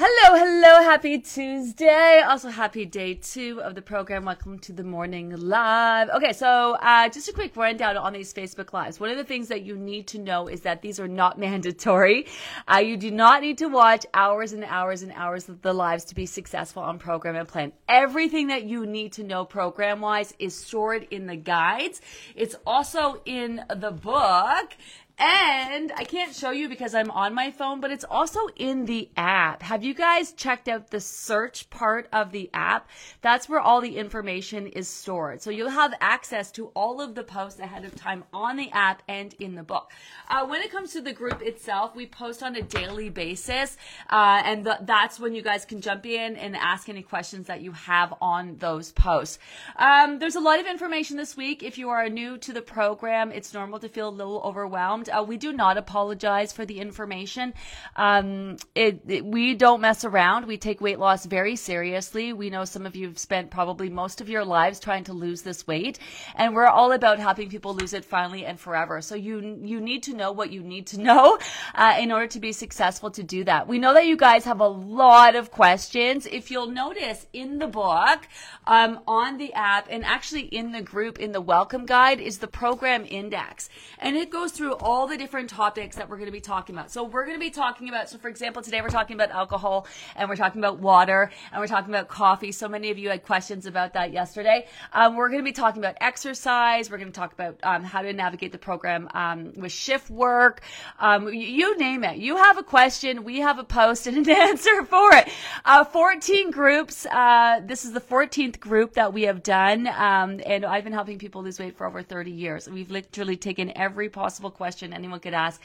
Hello, hello, happy Tuesday. Also, happy day two of the program. Welcome to the morning live. Okay, so uh, just a quick rundown on these Facebook Lives. One of the things that you need to know is that these are not mandatory. Uh, you do not need to watch hours and hours and hours of the lives to be successful on program and plan. Everything that you need to know program wise is stored in the guides. It's also in the book. And I can't show you because I'm on my phone, but it's also in the app. Have you guys checked out the search part of the app? That's where all the information is stored. So you'll have access to all of the posts ahead of time on the app and in the book. Uh, when it comes to the group itself, we post on a daily basis. Uh, and th- that's when you guys can jump in and ask any questions that you have on those posts. Um, there's a lot of information this week. If you are new to the program, it's normal to feel a little overwhelmed. Uh, we do not apologize for the information. Um, it, it- we don't mess around. We take weight loss very seriously. We know some of you have spent probably most of your lives trying to lose this weight, and we're all about helping people lose it finally and forever. So you you need to know what you need to know uh, in order to be successful to do that. We know that you guys have a lot of questions. If you'll notice in the book, um, on the app, and actually in the group in the welcome guide is the program index, and it goes through all the different topics that we're going to be talking about. So we're going to be talking about. So for example, today we're talking about alcohol, and we're talking about water, and we're talking about coffee. So many of you had questions about that yesterday. Um, we're going to be talking about exercise. We're going to talk about um, how to navigate the program um, with shift work. Um, you, you name it. You have a question, we have a post and an answer for it. Uh, 14 groups. Uh, this is the 14th group that we have done, um, and I've been helping people lose weight for over 30 years. We've literally taken every possible question anyone could ask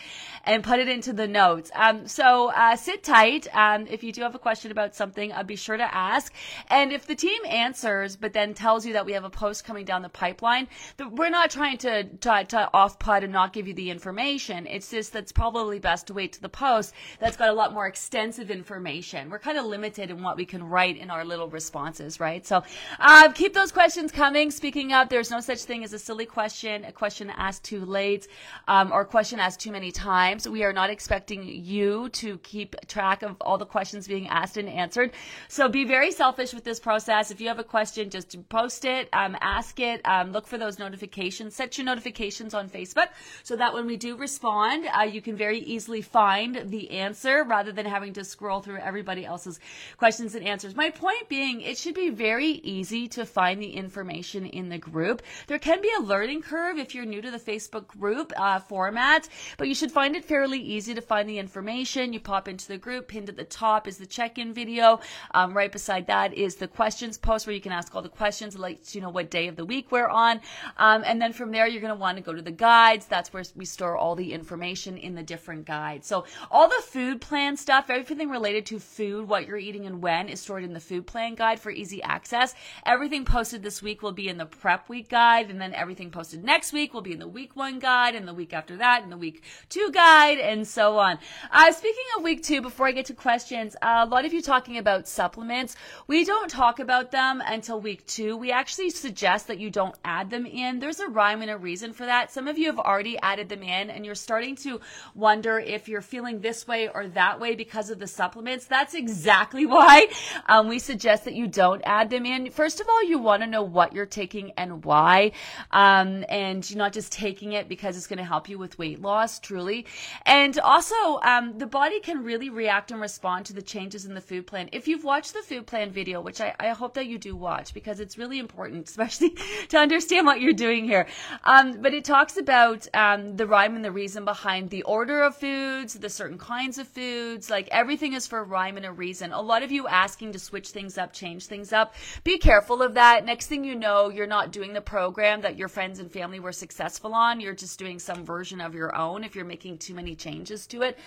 and put it into the notes. Um, so uh, sit tight. Um, if you do have a question about something, uh, be sure to ask. And if the team answers, but then tells you that we have a post coming down the pipeline, that we're not trying to, to, to off put and not give you the information. It's just that's probably best to wait to the post that's got a lot more extensive information. We're kind of limited in what we can write in our little responses, right? So uh, keep those questions coming. Speaking of, there's no such thing as a silly question, a question asked too late, um, or question asked too many times. We are not expecting you to keep track of all the questions being asked and answered. So be very selfish with this process. If you have a question, just post it, um, ask it, um, look for those notifications, set your notifications on Facebook so that when we do respond, uh, you can very easily find the answer rather than having to scroll through everybody else's questions and answers. My point being, it should be very easy to find the information in the group. There can be a learning curve if you're new to the Facebook group uh, format, but you should find it fairly easy to find the information. You pop into the group, pinned at the top is the check-in video. Um, right beside that is the questions post where you can ask all the questions, like you know what day of the week we're on, um, and then from there you're going to want to go to the guides. That's where we store all the information in the different guides. So all the food plan stuff, everything related to food, what you're eating and when, is stored in the food plan guide for easy access. Everything posted this week will be in the prep week guide, and then everything posted next week will be in the week one guide, and the week after that in the week two guide, and so on. Uh, speaking of week two, before I get to questions, uh, a lot of you talking about supplements. We don't talk about them until week two. We actually suggest that you don't add them in. There's a rhyme and a reason for that. Some of you have already added them in, and you're starting to wonder if you're feeling this way or that way because of the supplements. That's exactly why um, we suggest that you don't add them in. First of all, you want to know what you're taking and why, um, and you're not just taking it because it's going to help you with weight loss, truly. And also, um, the body can really react and respond to the changes in the food plan. If you've watched the food plan video, which I, I hope that you do watch because it's really important, especially to understand what you're doing here. Um, but it talks about um, the rhyme and the reason behind the order of foods, the certain kinds of foods. Like everything is for a rhyme and a reason. A lot of you asking to switch things up, change things up. Be careful of that. Next thing you know, you're not doing the program that your friends and family were successful on. You're just doing some version of your own if you're making too many changes to it.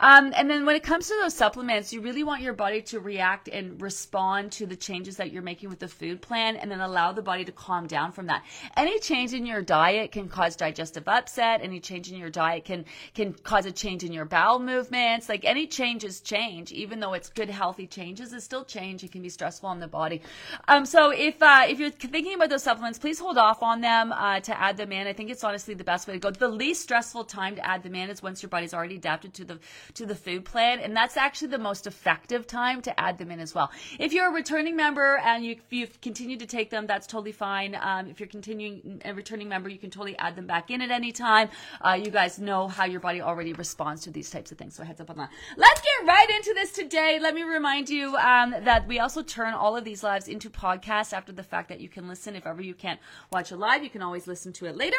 Um, and then when it comes to those supplements, you really want your body to react and respond to the changes that you're making with the food plan and then allow the body to calm down from that. Any change in your diet can cause digestive upset. Any change in your diet can, can cause a change in your bowel movements. Like any change is change, even though it's good, healthy changes, it's still change. It can be stressful on the body. Um, so if, uh, if you're thinking about those supplements, please hold off on them, uh, to add them in. I think it's honestly the best way to go. The least stressful time to add them in is once your body's already adapted to the, to the food plan. And that's actually the most effective time to add them in as well. If you're a returning member and you, you've continued to take them, that's totally fine. Um, if you're continuing a returning member, you can totally add them back in at any time. Uh, you guys know how your body already responds to these types of things. So heads up on that. Let's get right into this today. Let me remind you um, that we also turn all of these lives into podcasts after the fact that you can listen. If ever you can't watch it live, you can always listen to it later.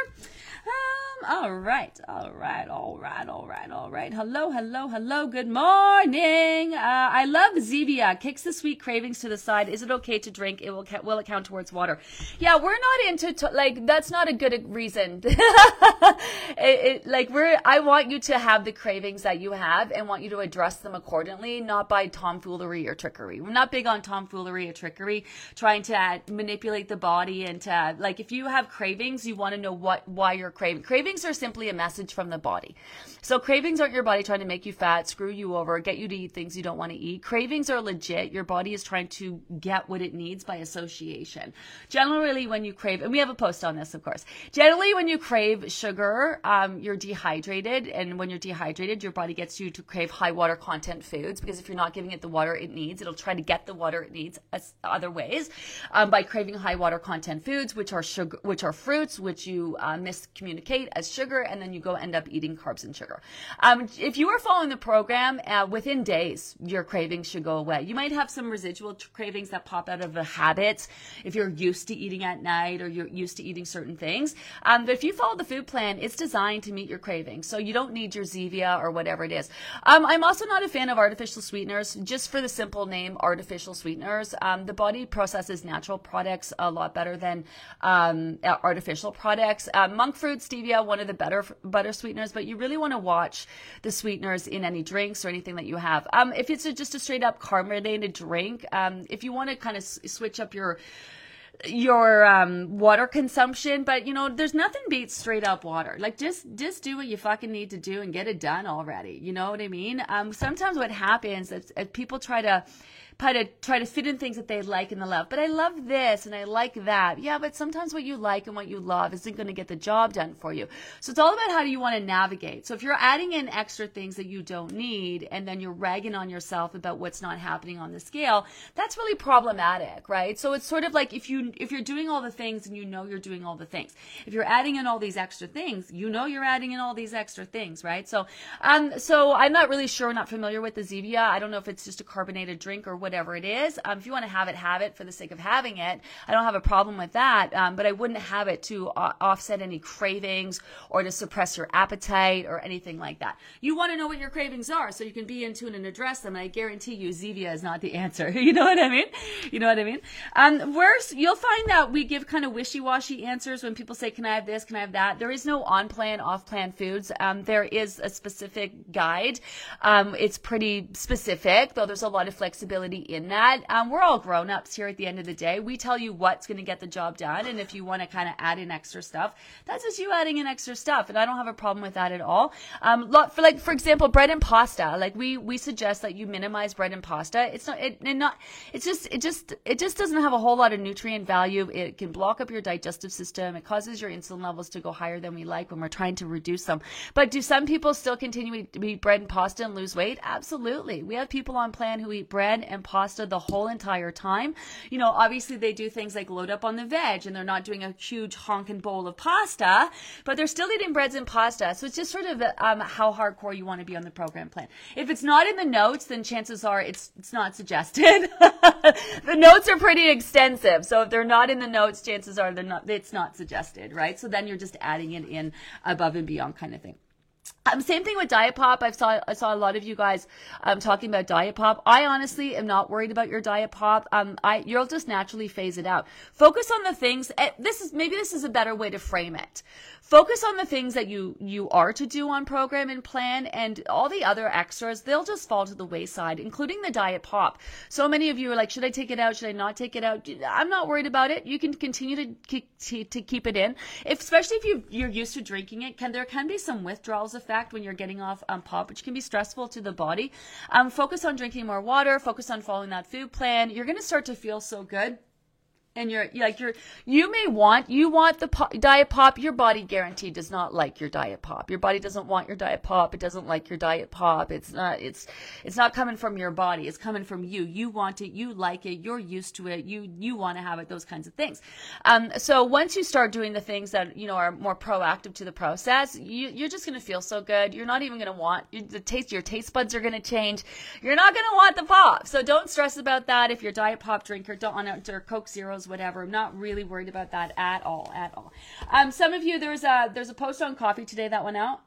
Um, all right, all right, all right, all right, all right. Hello, hello, hello. Good morning. Uh, I love Zevia. Kicks the sweet cravings to the side. Is it okay to drink? It will will it count towards water? Yeah, we're not into to, like that's not a good reason. it, it, like we're I want you to have the cravings that you have and want you to address them accordingly, not by tomfoolery or trickery. We're not big on tomfoolery or trickery, trying to uh, manipulate the body and to like if you have cravings, you want to know what why you're craving. Cravings are simply a message from the body. So cravings aren't your body trying to make you fat, screw you over, get you to eat things you don't want to eat. Cravings are legit. Your body is trying to get what it needs by association. Generally, when you crave, and we have a post on this, of course. Generally, when you crave sugar, um, you're dehydrated, and when you're dehydrated, your body gets you to crave high water content foods because if you're not giving it the water it needs, it'll try to get the water it needs other ways um, by craving high water content foods, which are sugar, which are fruits, which you uh, miscommunicate as sugar, and then you go end up eating carbs and sugar. Um, if you are following the program, uh, within days, your cravings should go away. You might have some residual t- cravings that pop out of a habit if you're used to eating at night or you're used to eating certain things. Um, but if you follow the food plan, it's designed to meet your cravings. So you don't need your Zevia or whatever it is. Um, I'm also not a fan of artificial sweeteners, just for the simple name artificial sweeteners. Um, the body processes natural products a lot better than um, artificial products. Uh, monk fruit, stevia, one of the better butter sweeteners, but you really want to watch the sweeteners in any drinks or anything that you have. Um, if it's a, just a straight up carbonated drink, um, if you want to kind of s- switch up your your um, water consumption, but you know, there's nothing beats straight up water. Like just just do what you fucking need to do and get it done already. You know what I mean? Um, sometimes what happens is, is people try to try to try to fit in things that they like and they love. But I love this and I like that. Yeah, but sometimes what you like and what you love isn't going to get the job done for you. So it's all about how do you want to navigate. So if you're adding in extra things that you don't need and then you're ragging on yourself about what's not happening on the scale, that's really problematic, right? So it's sort of like if you if you're doing all the things and you know you're doing all the things. If you're adding in all these extra things, you know you're adding in all these extra things, right? So um so I'm not really sure, not familiar with the Zevia. I don't know if it's just a carbonated drink or whatever it is. Um, if you want to have it, have it for the sake of having it. I don't have a problem with that, um, but I wouldn't have it to uh, offset any cravings or to suppress your appetite or anything like that. You want to know what your cravings are so you can be in tune and address them. And I guarantee you, Zevia is not the answer. you know what I mean? You know what I mean? Um, worse, you'll find that we give kind of wishy-washy answers when people say, "Can I have this? Can I have that?" There is no on-plan, off-plan foods. Um, there is a specific guide. Um, it's pretty specific, though. There's a lot of flexibility in that. Um, we're all grown-ups here at the end of the day. We tell you what's going to get the job done, and if you want to kind of add in extra stuff, that's just you adding in extra stuff, and I don't have a problem with that at all. Um, for like, for example, bread and pasta. Like we we suggest that you minimize bread and pasta. It's not it, it not. It's just it just it just doesn't have a whole lot of nutrient value. It can block up your digestive system. It causes your insulin levels to go higher than we like when we're trying to reduce them. But do some people still continue to eat bread and pasta and lose weight? Absolutely. We have people on plan who eat bread and pasta the whole entire time. You know, obviously they do things like load up on the veg and they're not doing a huge honking bowl of pasta, but they're still eating breads and pasta. So it's just sort of um, how hardcore you want to be on the program plan. If it's not in the notes, then chances are it's it's not suggested. the notes are pretty extensive, so if they're not in the notes, chances are they're not. It's not suggested, right? So then you're just adding it in above and beyond kind of thing. Um, same thing with Diet Pop. I saw I saw a lot of you guys um, talking about Diet Pop. I honestly am not worried about your Diet Pop. Um, I you'll just naturally phase it out. Focus on the things. eh, This is maybe this is a better way to frame it. Focus on the things that you you are to do on program and plan, and all the other extras they'll just fall to the wayside, including the Diet Pop. So many of you are like, should I take it out? Should I not take it out? I'm not worried about it. You can continue to to, to keep it in, if, especially if you you're used to drinking it. Can there can be some withdrawals effect when you're getting off um, pop, which can be stressful to the body. Um, focus on drinking more water. Focus on following that food plan. You're going to start to feel so good and you're like you're you may want you want the diet pop. Your body guaranteed does not like your diet pop. Your body doesn't want your diet pop. It doesn't like your diet pop. It's not it's it's not coming from your body. It's coming from you. You want it. You like it. You're used to it. You you want to have it those kinds of things. Um so once you start doing the things that you know are more proactive to the process you you're just going to feel so good. You're not even going to want the taste your taste buds are going to change. You're not going to want the pop. So don't stress about that. If you're diet pop drinker don't want to or coke zeros whatever. I'm not really worried about that at all at all. Um some of you there's a there's a post on coffee today that went out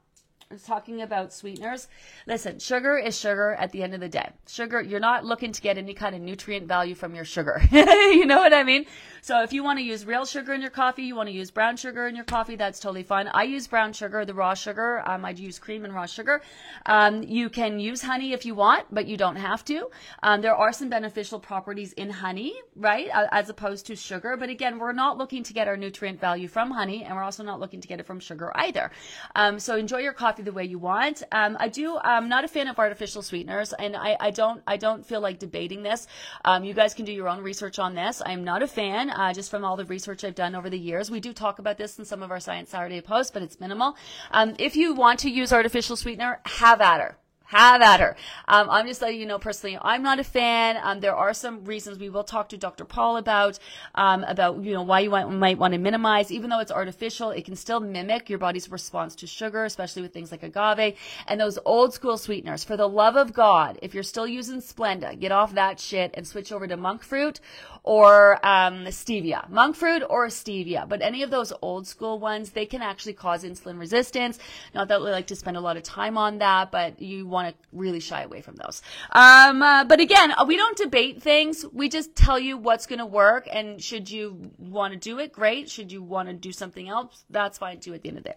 talking about sweeteners. Listen, sugar is sugar at the end of the day. Sugar, you're not looking to get any kind of nutrient value from your sugar. you know what I mean? So if you want to use real sugar in your coffee, you want to use brown sugar in your coffee, that's totally fine. I use brown sugar, the raw sugar. Um, I use cream and raw sugar. Um, you can use honey if you want, but you don't have to. Um, there are some beneficial properties in honey, right? As opposed to sugar. But again, we're not looking to get our nutrient value from honey, and we're also not looking to get it from sugar either. Um, so enjoy your coffee the way you want. Um, I do. I'm not a fan of artificial sweeteners, and I, I don't. I don't feel like debating this. Um, you guys can do your own research on this. I'm not a fan, uh, just from all the research I've done over the years. We do talk about this in some of our Science Saturday posts, but it's minimal. Um, if you want to use artificial sweetener, have at her have at her. Um, I'm just letting you know personally, I'm not a fan. Um, there are some reasons we will talk to Dr. Paul about, um, about, you know, why you might, might want to minimize, even though it's artificial, it can still mimic your body's response to sugar, especially with things like agave and those old school sweeteners. For the love of God, if you're still using Splenda, get off that shit and switch over to monk fruit or, um, stevia. Monk fruit or stevia. But any of those old school ones, they can actually cause insulin resistance. Not that we like to spend a lot of time on that, but you want to really shy away from those. Um, uh, but again, uh, we don't debate things. We just tell you what's going to work. And should you want to do it, great. Should you want to do something else, that's fine too at the end of the day.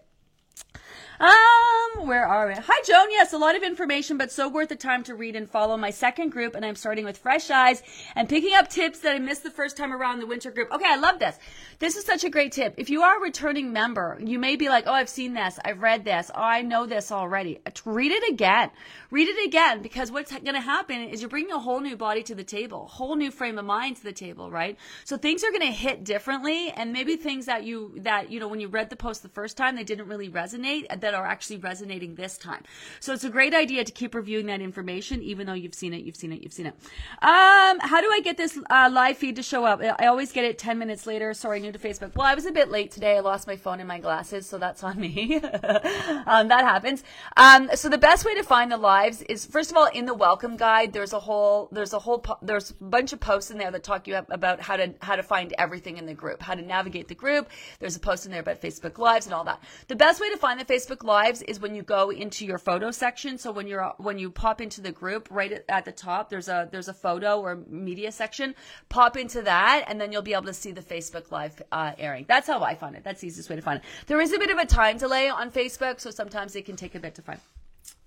Um, where are we? Hi, Joan. Yes, a lot of information, but so worth the time to read and follow my second group. And I'm starting with fresh eyes and picking up tips that I missed the first time around the winter group. Okay, I love this. This is such a great tip. If you are a returning member, you may be like, oh, I've seen this. I've read this. Oh, I know this already. Read it again. Read it again because what's going to happen is you're bringing a whole new body to the table, whole new frame of mind to the table, right? So things are going to hit differently and maybe things that you, that, you know, when you read the post the first time, they didn't really resonate that are actually resonating this time. So it's a great idea to keep reviewing that information, even though you've seen it, you've seen it, you've seen it. Um, how do I get this uh, live feed to show up? I always get it 10 minutes later. Sorry, new to Facebook. Well, I was a bit late today. I lost my phone and my glasses, so that's on me. um, that happens. Um, so the best way to find the lives is, first of all, in the welcome guide, there's a whole, there's a whole, po- there's a bunch of posts in there that talk you about how to, how to find everything in the group, how to navigate the group. There's a post in there about Facebook Lives and all that. The best way to find the Facebook Lives is when you go into your photo section. So when you're when you pop into the group, right at, at the top, there's a there's a photo or media section. Pop into that, and then you'll be able to see the Facebook Live uh, airing. That's how I find it. That's the easiest way to find it. There is a bit of a time delay on Facebook, so sometimes it can take a bit to find.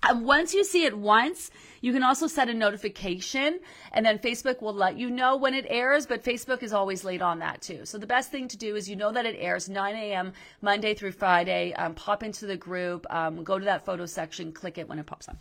And once you see it once, you can also set a notification and then Facebook will let you know when it airs, but Facebook is always late on that too. So the best thing to do is you know that it airs 9 a.m. Monday through Friday. Um, pop into the group, um, go to that photo section, click it when it pops on.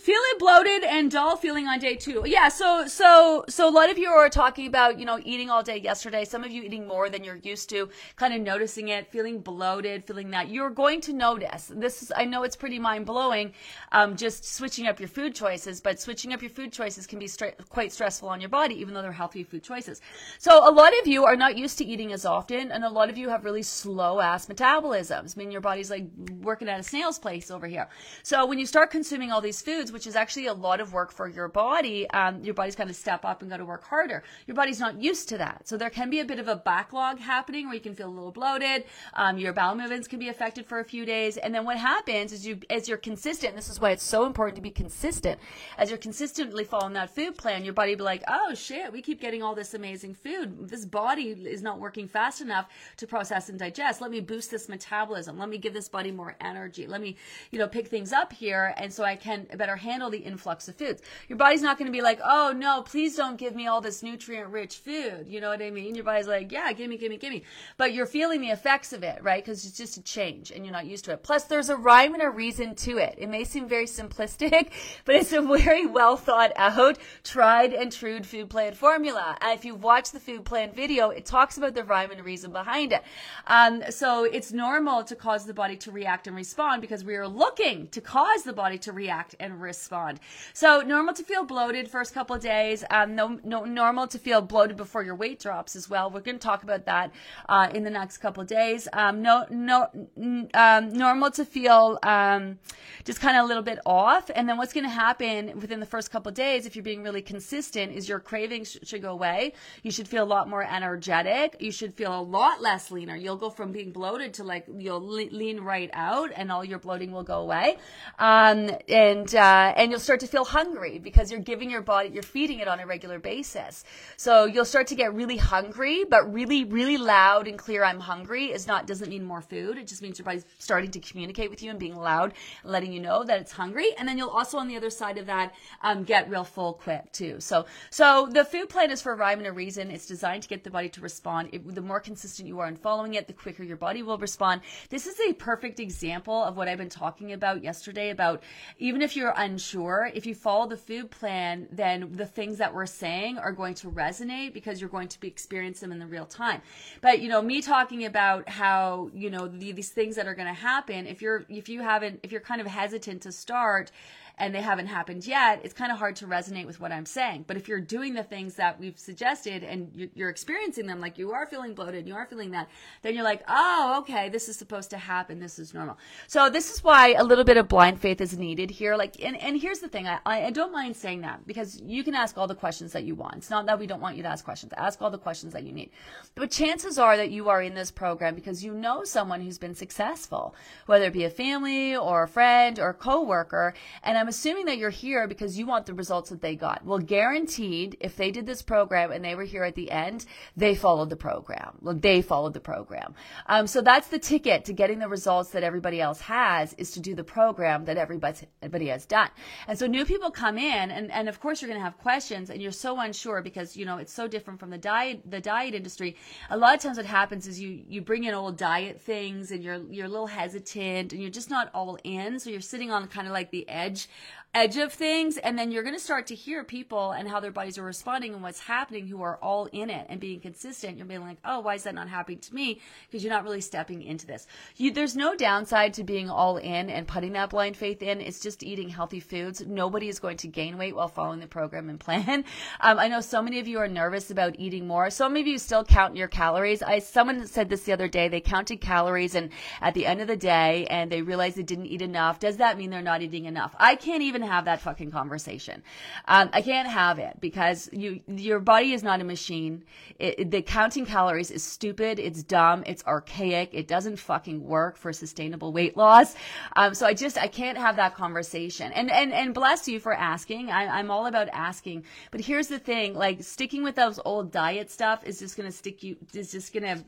Feeling bloated and dull feeling on day two. Yeah, so so so a lot of you are talking about you know eating all day yesterday. Some of you eating more than you're used to, kind of noticing it, feeling bloated, feeling that you're going to notice. This is I know it's pretty mind blowing, um, just switching up your food choices, but switching up your food choices can be quite stressful on your body, even though they're healthy food choices. So a lot of you are not used to eating as often, and a lot of you have really slow ass metabolisms. I mean, your body's like working at a snail's pace over here. So when you start consuming all these foods foods, which is actually a lot of work for your body. Um, your body's kind of step up and got to work harder. Your body's not used to that. So there can be a bit of a backlog happening where you can feel a little bloated. Um, your bowel movements can be affected for a few days. And then what happens is you, as you're consistent, this is why it's so important to be consistent. As you're consistently following that food plan, your body will be like, oh shit, we keep getting all this amazing food. This body is not working fast enough to process and digest. Let me boost this metabolism. Let me give this body more energy. Let me, you know, pick things up here. And so I can better handle the influx of foods. Your body's not going to be like, oh no, please don't give me all this nutrient rich food. You know what I mean? Your body's like, yeah, give me, give me, give me. But you're feeling the effects of it, right? Because it's just a change and you're not used to it. Plus, there's a rhyme and a reason to it. It may seem very simplistic, but it's a very well thought out, tried and true food plan formula. If you've watched the food plan video, it talks about the rhyme and reason behind it. Um, so it's normal to cause the body to react and respond because we are looking to cause the body to react and respond. So normal to feel bloated first couple days. Um, no, no, normal to feel bloated before your weight drops as well. We're going to talk about that uh, in the next couple days. Um, no, no, um, normal to feel um, just kind of a little bit off. And then what's going to happen within the first couple days, if you're being really consistent, is your cravings should go away. You should feel a lot more energetic. You should feel a lot less leaner. You'll go from being bloated to like you'll lean right out, and all your bloating will go away. Um, and uh, and you'll start to feel hungry because you're giving your body, you're feeding it on a regular basis. So you'll start to get really hungry, but really, really loud and clear. I'm hungry is not doesn't mean more food. It just means your body's starting to communicate with you and being loud, letting you know that it's hungry. And then you'll also on the other side of that um, get real full quick too. So so the food plan is for a rhyme and a reason. It's designed to get the body to respond. It, the more consistent you are in following it, the quicker your body will respond. This is a perfect example of what I've been talking about yesterday about even if you're unsure, if you follow the food plan, then the things that we're saying are going to resonate because you're going to be experiencing them in the real time. But, you know, me talking about how, you know, the, these things that are going to happen, if you're, if you haven't, if you're kind of hesitant to start, and they haven't happened yet, it's kind of hard to resonate with what I'm saying. But if you're doing the things that we've suggested and you're experiencing them, like you are feeling bloated, you are feeling that, then you're like, oh, okay, this is supposed to happen. This is normal. So this is why a little bit of blind faith is needed here. Like, and, and here's the thing. I, I don't mind saying that because you can ask all the questions that you want. It's not that we don't want you to ask questions. Ask all the questions that you need. But chances are that you are in this program because you know someone who's been successful, whether it be a family or a friend or a coworker. And I'm assuming that you're here because you want the results that they got. Well, guaranteed, if they did this program and they were here at the end, they followed the program. Well, they followed the program. Um, so that's the ticket to getting the results that everybody else has is to do the program that everybody, everybody has done. And so new people come in and, and of course you're going to have questions and you're so unsure because, you know, it's so different from the diet, the diet industry. A lot of times what happens is you, you bring in old diet things and you're, you're a little hesitant and you're just not all in. So you're sitting on kind of like the edge edge of things and then you're going to start to hear people and how their bodies are responding and what's happening who are all in it and being consistent. You're being like oh why is that not happening to me? Because you're not really stepping into this. You, there's no downside to being all in and putting that blind faith in. It's just eating healthy foods. Nobody is going to gain weight while following the program and plan. Um, i know so many of you are nervous about eating more. So many of you still count your calories. I someone said this the other day they counted calories and at the end of the day and they realized they didn't eat enough. Does that mean they're not eating enough? I can't even have that fucking conversation. Um, I can't have it because you, your body is not a machine. It, the counting calories is stupid. It's dumb. It's archaic. It doesn't fucking work for sustainable weight loss. Um, so I just, I can't have that conversation. And, and, and bless you for asking. I, I'm all about asking. But here's the thing, like sticking with those old diet stuff is just going to stick you, is just going to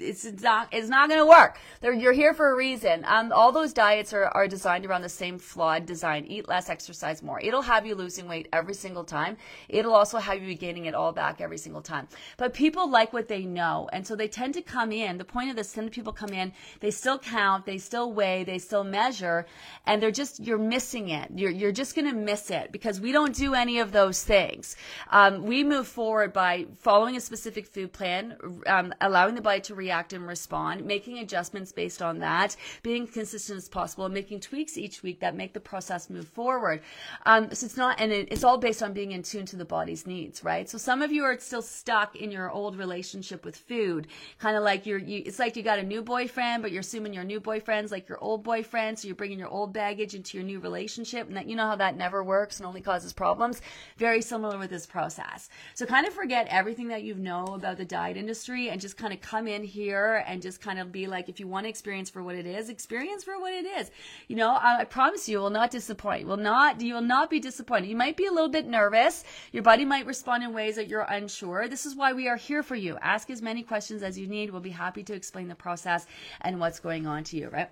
it's not it's not going to work. They're, you're here for a reason. Um, all those diets are, are designed around the same flawed design: eat less, exercise more. It'll have you losing weight every single time. It'll also have you gaining it all back every single time. But people like what they know, and so they tend to come in. The point of this, tend people come in. They still count, they still weigh, they still measure, and they're just you're missing it. You're you're just going to miss it because we don't do any of those things. Um, we move forward by following a specific food plan, um, allowing the body to react react and respond, making adjustments based on that, being consistent as possible, and making tweaks each week that make the process move forward. Um, so it's not, and it, it's all based on being in tune to the body's needs, right? So some of you are still stuck in your old relationship with food, kind of like you're, you, it's like you got a new boyfriend, but you're assuming your new boyfriend's like your old boyfriend, so you're bringing your old baggage into your new relationship, and that you know how that never works and only causes problems. Very similar with this process. So kind of forget everything that you know about the diet industry and just kind of come in here and just kind of be like, if you want to experience for what it is, experience for what it is. You know, I, I promise you, will not disappoint. Will not, you will not be disappointed. You might be a little bit nervous. Your body might respond in ways that you're unsure. This is why we are here for you. Ask as many questions as you need. We'll be happy to explain the process and what's going on to you, right?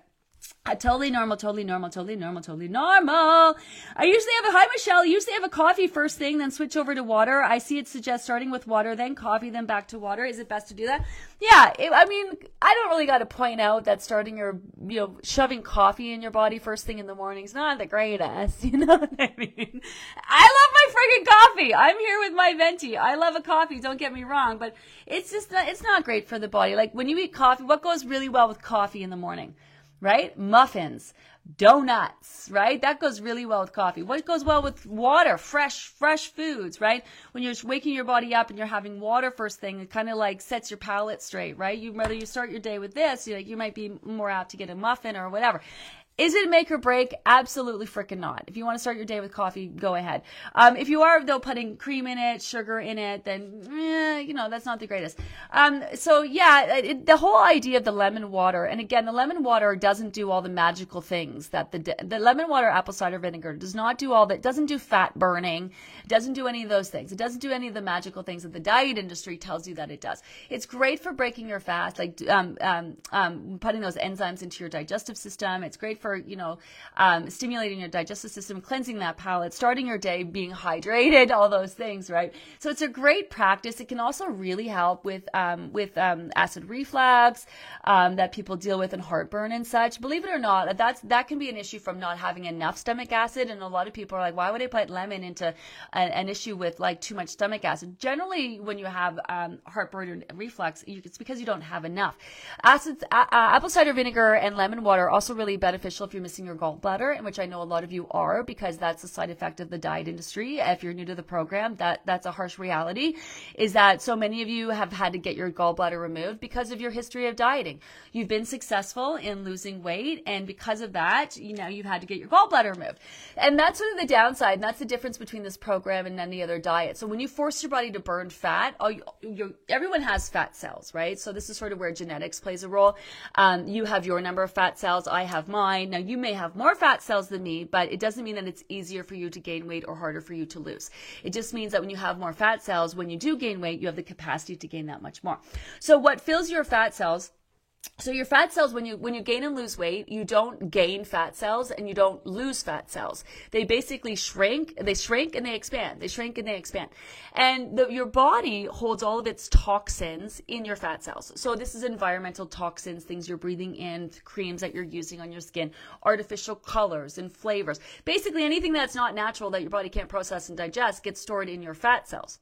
Uh, totally normal, totally normal, totally normal, totally normal. I usually have a, hi Michelle, usually have a coffee first thing, then switch over to water. I see it suggests starting with water, then coffee, then back to water. Is it best to do that? Yeah, it, I mean, I don't really got to point out that starting your, you know, shoving coffee in your body first thing in the morning is not the greatest. You know what I mean? I love my friggin' coffee. I'm here with my venti. I love a coffee, don't get me wrong, but it's just, not, it's not great for the body. Like when you eat coffee, what goes really well with coffee in the morning? Right? Muffins, donuts, right? That goes really well with coffee. What goes well with water? Fresh, fresh foods, right? When you're waking your body up and you're having water first thing, it kind of like sets your palate straight, right? You whether you start your day with this, you, know, you might be more apt to get a muffin or whatever. Is it make or break? Absolutely freaking not. If you want to start your day with coffee, go ahead. Um, if you are though putting cream in it, sugar in it, then eh, you know that's not the greatest. Um, so yeah, it, the whole idea of the lemon water, and again, the lemon water doesn't do all the magical things that the the lemon water apple cider vinegar does not do all that. Doesn't do fat burning. Doesn't do any of those things. It doesn't do any of the magical things that the diet industry tells you that it does. It's great for breaking your fast, like um, um, um, putting those enzymes into your digestive system. It's great for for you know um, stimulating your digestive system, cleansing that palate, starting your day being hydrated, all those things, right? So it's a great practice. It can also really help with um, with um, acid reflux um, that people deal with and heartburn and such. Believe it or not, that's that can be an issue from not having enough stomach acid. And a lot of people are like, why would I put lemon into a, an issue with like too much stomach acid? Generally, when you have um, heartburn and reflux, you, it's because you don't have enough. Acids, uh, apple cider vinegar and lemon water are also really beneficial beneficial if you're missing your gallbladder, in which I know a lot of you are because that's a side effect of the diet industry. If you're new to the program, that that's a harsh reality is that so many of you have had to get your gallbladder removed because of your history of dieting. You've been successful in losing weight and because of that, you know, you've had to get your gallbladder removed. And that's sort of the downside. And that's the difference between this program and any other diet. So when you force your body to burn fat, all you, everyone has fat cells, right? So this is sort of where genetics plays a role. Um, you have your number of fat cells. I have mine. Now, you may have more fat cells than me, but it doesn't mean that it's easier for you to gain weight or harder for you to lose. It just means that when you have more fat cells, when you do gain weight, you have the capacity to gain that much more. So, what fills your fat cells? So your fat cells when you when you gain and lose weight you don't gain fat cells and you don't lose fat cells. They basically shrink they shrink and they expand they shrink and they expand. And the, your body holds all of its toxins in your fat cells. So this is environmental toxins things you're breathing in creams that you're using on your skin artificial colors and flavors. Basically anything that's not natural that your body can't process and digest gets stored in your fat cells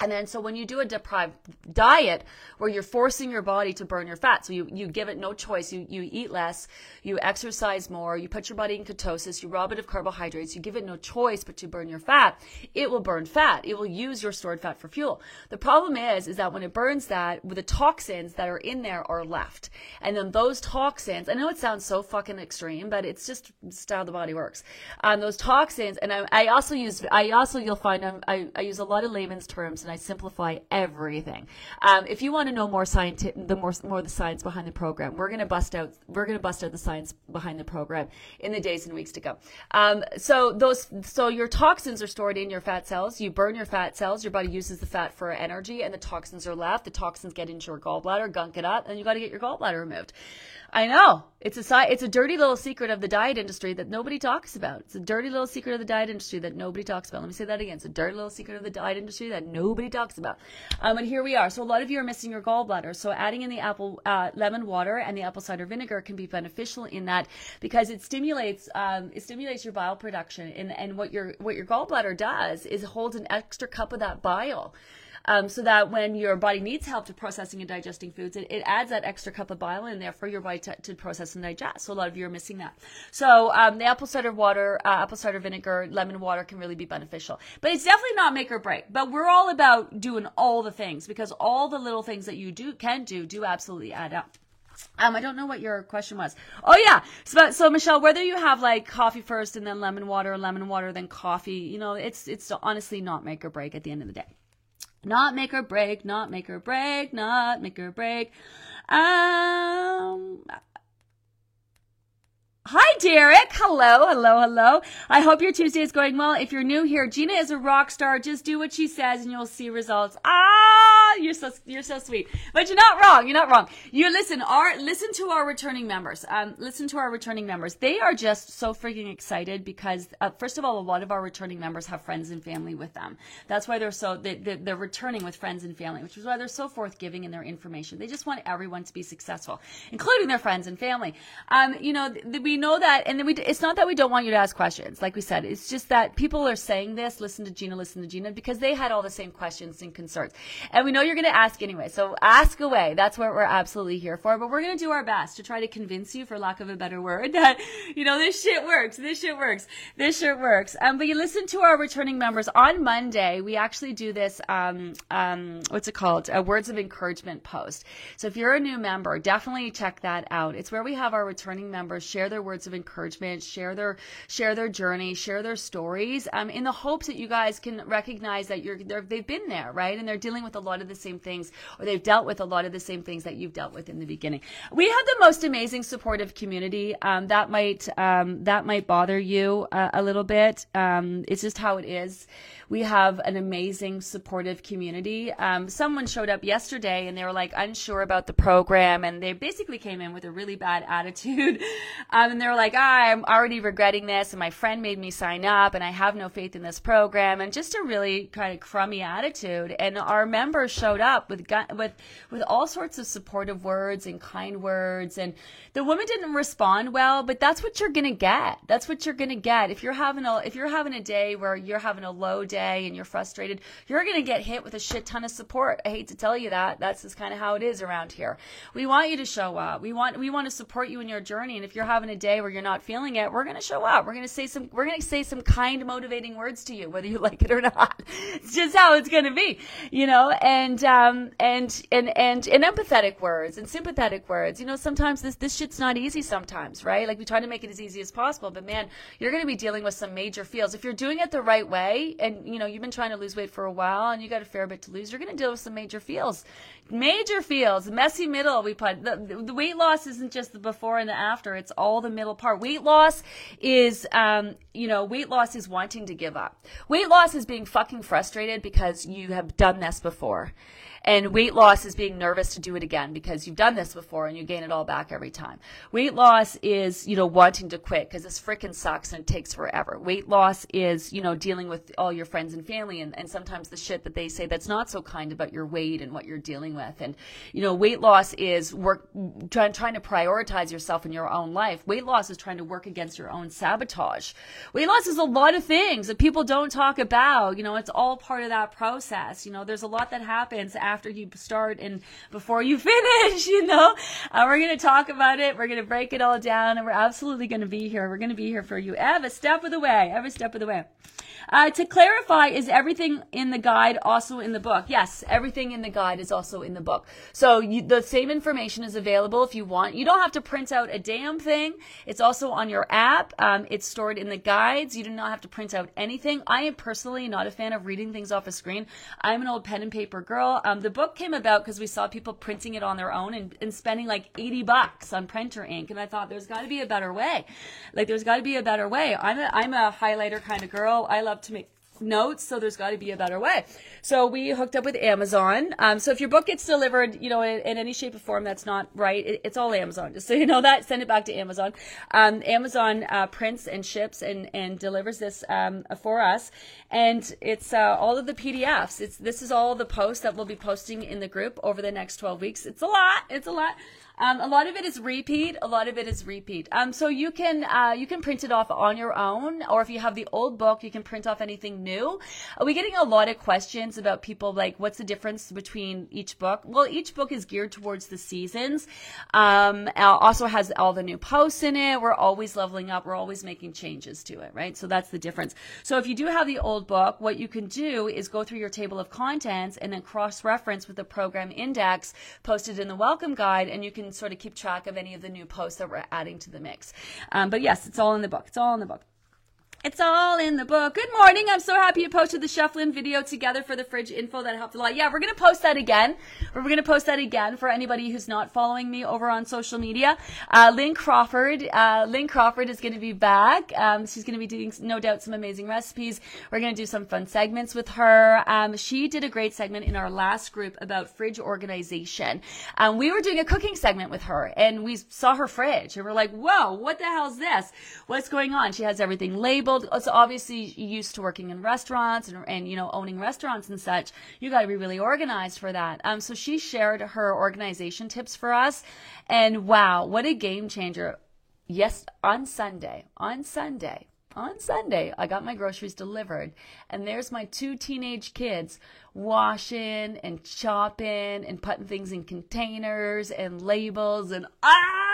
and then, so when you do a deprived diet where you're forcing your body to burn your fat, so you, you give it no choice, you, you eat less, you exercise more, you put your body in ketosis, you rob it of carbohydrates, you give it no choice but to burn your fat, it will burn fat. It will use your stored fat for fuel. The problem is, is that when it burns that, the toxins that are in there are left. And then those toxins, I know it sounds so fucking extreme, but it's just, how the body works. Um, those toxins, and I, I also use, I also, you'll find, um, I, I use a lot of layman's terms and I simplify everything. Um, if you want to know more scientific, the more more the science behind the program, we're going to bust out we're going to bust out the science behind the program in the days and weeks to come. Um, so those so your toxins are stored in your fat cells. You burn your fat cells. Your body uses the fat for energy, and the toxins are left. The toxins get into your gallbladder, gunk it up, and you got to get your gallbladder removed. I know. It's a it's a dirty little secret of the diet industry that nobody talks about. It's a dirty little secret of the diet industry that nobody talks about. Let me say that again. It's a dirty little secret of the diet industry that nobody talks about. Um, and here we are. So a lot of you are missing your gallbladder. So adding in the apple uh, lemon water and the apple cider vinegar can be beneficial in that because it stimulates um, it stimulates your bile production. And and what your what your gallbladder does is holds an extra cup of that bile. Um, so that when your body needs help to processing and digesting foods, it, it adds that extra cup of bile in there for your body to, to process and digest. So a lot of you are missing that. So um, the apple cider water, uh, apple cider vinegar, lemon water can really be beneficial. But it's definitely not make or break. But we're all about doing all the things because all the little things that you do can do do absolutely add up. Um, I don't know what your question was. Oh yeah. So, so Michelle, whether you have like coffee first and then lemon water, lemon water then coffee, you know, it's it's honestly not make or break at the end of the day. Not make or break, not make or break, not make or break. Um, Hi, Derek. Hello, hello, hello. I hope your Tuesday is going well. If you're new here, Gina is a rock star. Just do what she says and you'll see results. Ah, you're so, you're so sweet. But you're not wrong. You're not wrong. You listen, our, listen to our returning members. Um, listen to our returning members. They are just so freaking excited because, uh, first of all, a lot of our returning members have friends and family with them. That's why they're so, they, they, they're returning with friends and family, which is why they're so forthgiving in their information. They just want everyone to be successful, including their friends and family. Um, you know, th- we know that, and we, it's not that we don't want you to ask questions. Like we said, it's just that people are saying this, listen to Gina, listen to Gina, because they had all the same questions and concerns. And we know you're going to ask anyway. So ask away. That's what we're absolutely here for. But we're going to do our best to try to convince you, for lack of a better word, that, you know, this shit works. This shit works. This shit works. Um, but you listen to our returning members on Monday. We actually do this, um, um, what's it called? A words of encouragement post. So if you're a new member, definitely check that out. It's where we have our returning members share their words of encouragement, share their share their journey, share their stories, um, in the hopes that you guys can recognize that you're they've been there, right, and they're dealing with a lot of the same things, or they've dealt with a lot of the same things that you've dealt with in the beginning. We have the most amazing supportive community. Um, that might um, that might bother you uh, a little bit. Um, it's just how it is. We have an amazing supportive community. Um, someone showed up yesterday and they were like unsure about the program, and they basically came in with a really bad attitude, um, and they were like, ah, I'm already regretting this, and my friend made me sign up, and I have no faith in this program, and just a really kind of crummy attitude. And our members showed up with with with all sorts of supportive words and kind words, and the woman didn't respond well, but that's what you're gonna get. That's what you're gonna get if you're having a if you're having a day where you're having a low day and you're frustrated, you're gonna get hit with a shit ton of support. I hate to tell you that. That's just kind of how it is around here. We want you to show up. We want we want to support you in your journey, and if you're having a day where you're not feeling it, we're gonna show up. We're gonna say some we're gonna say some kind, motivating words to you, whether you like it or not. It's just how it's gonna be, you know. And um and and and and empathetic words and sympathetic words. You know, sometimes this this shit's not easy. Sometimes, right? Like we try to make it as easy as possible, but man, you're gonna be dealing with some major feels if you're doing it the right way. And you know, you've been trying to lose weight for a while, and you got a fair bit to lose. You're gonna deal with some major feels, major feels, messy middle. We put the, the weight loss isn't just the before and the after; it's all the middle part. Weight loss is, um, you know, weight loss is wanting to give up. Weight loss is being fucking frustrated because you have done this before. And weight loss is being nervous to do it again because you've done this before and you gain it all back every time. Weight loss is, you know, wanting to quit because this freaking sucks and it takes forever. Weight loss is, you know, dealing with all your friends and family and, and sometimes the shit that they say that's not so kind about your weight and what you're dealing with. And, you know, weight loss is work, trying, trying to prioritize yourself in your own life. Weight loss is trying to work against your own sabotage. Weight loss is a lot of things that people don't talk about. You know, it's all part of that process. You know, there's a lot that happens after you start and before you finish, you know. Uh, we're going to talk about it. We're going to break it all down and we're absolutely going to be here. We're going to be here for you every step of the way, every step of the way. Uh, to clarify, is everything in the guide also in the book? Yes, everything in the guide is also in the book. So you, the same information is available if you want. You don't have to print out a damn thing. It's also on your app. Um, it's stored in the guides. You do not have to print out anything. I am personally not a fan of reading things off a screen. I'm an old pen and paper girl. Um, the book came about because we saw people printing it on their own and, and spending like 80 bucks on printer ink. And I thought there's got to be a better way. Like there's got to be a better way. I'm a, I'm a highlighter kind of girl. I love to make notes, so there's got to be a better way. So we hooked up with Amazon. Um, so if your book gets delivered, you know, in, in any shape or form that's not right, it, it's all Amazon. Just so you know that, send it back to Amazon. Um, Amazon uh, prints and ships and and delivers this um, for us, and it's uh, all of the PDFs. It's this is all the posts that we'll be posting in the group over the next 12 weeks. It's a lot. It's a lot. Um, a lot of it is repeat. A lot of it is repeat. Um, so you can uh, you can print it off on your own, or if you have the old book, you can print off anything new. Are we getting a lot of questions about people like what's the difference between each book? Well, each book is geared towards the seasons. Um, also has all the new posts in it. We're always leveling up. We're always making changes to it, right? So that's the difference. So if you do have the old book, what you can do is go through your table of contents and then cross reference with the program index posted in the welcome guide, and you can sort of keep track of any of the new posts that we're adding to the mix. Um, but yes, it's all in the book. It's all in the book. It's all in the book. Good morning. I'm so happy you posted the shuffling video together for the fridge info. That helped a lot. Yeah, we're going to post that again. We're going to post that again for anybody who's not following me over on social media. Uh, Lynn Crawford, uh, Lynn Crawford is going to be back. Um, she's going to be doing no doubt some amazing recipes. We're going to do some fun segments with her. Um, she did a great segment in our last group about fridge organization. Um, we were doing a cooking segment with her and we saw her fridge and we're like, whoa, what the hell's this? What's going on? She has everything labeled labeled. So obviously used to working in restaurants and, and you know owning restaurants and such. You got to be really organized for that. Um, so she shared her organization tips for us, and wow, what a game changer! Yes, on Sunday, on Sunday, on Sunday, I got my groceries delivered, and there's my two teenage kids washing and chopping and putting things in containers and labels and ah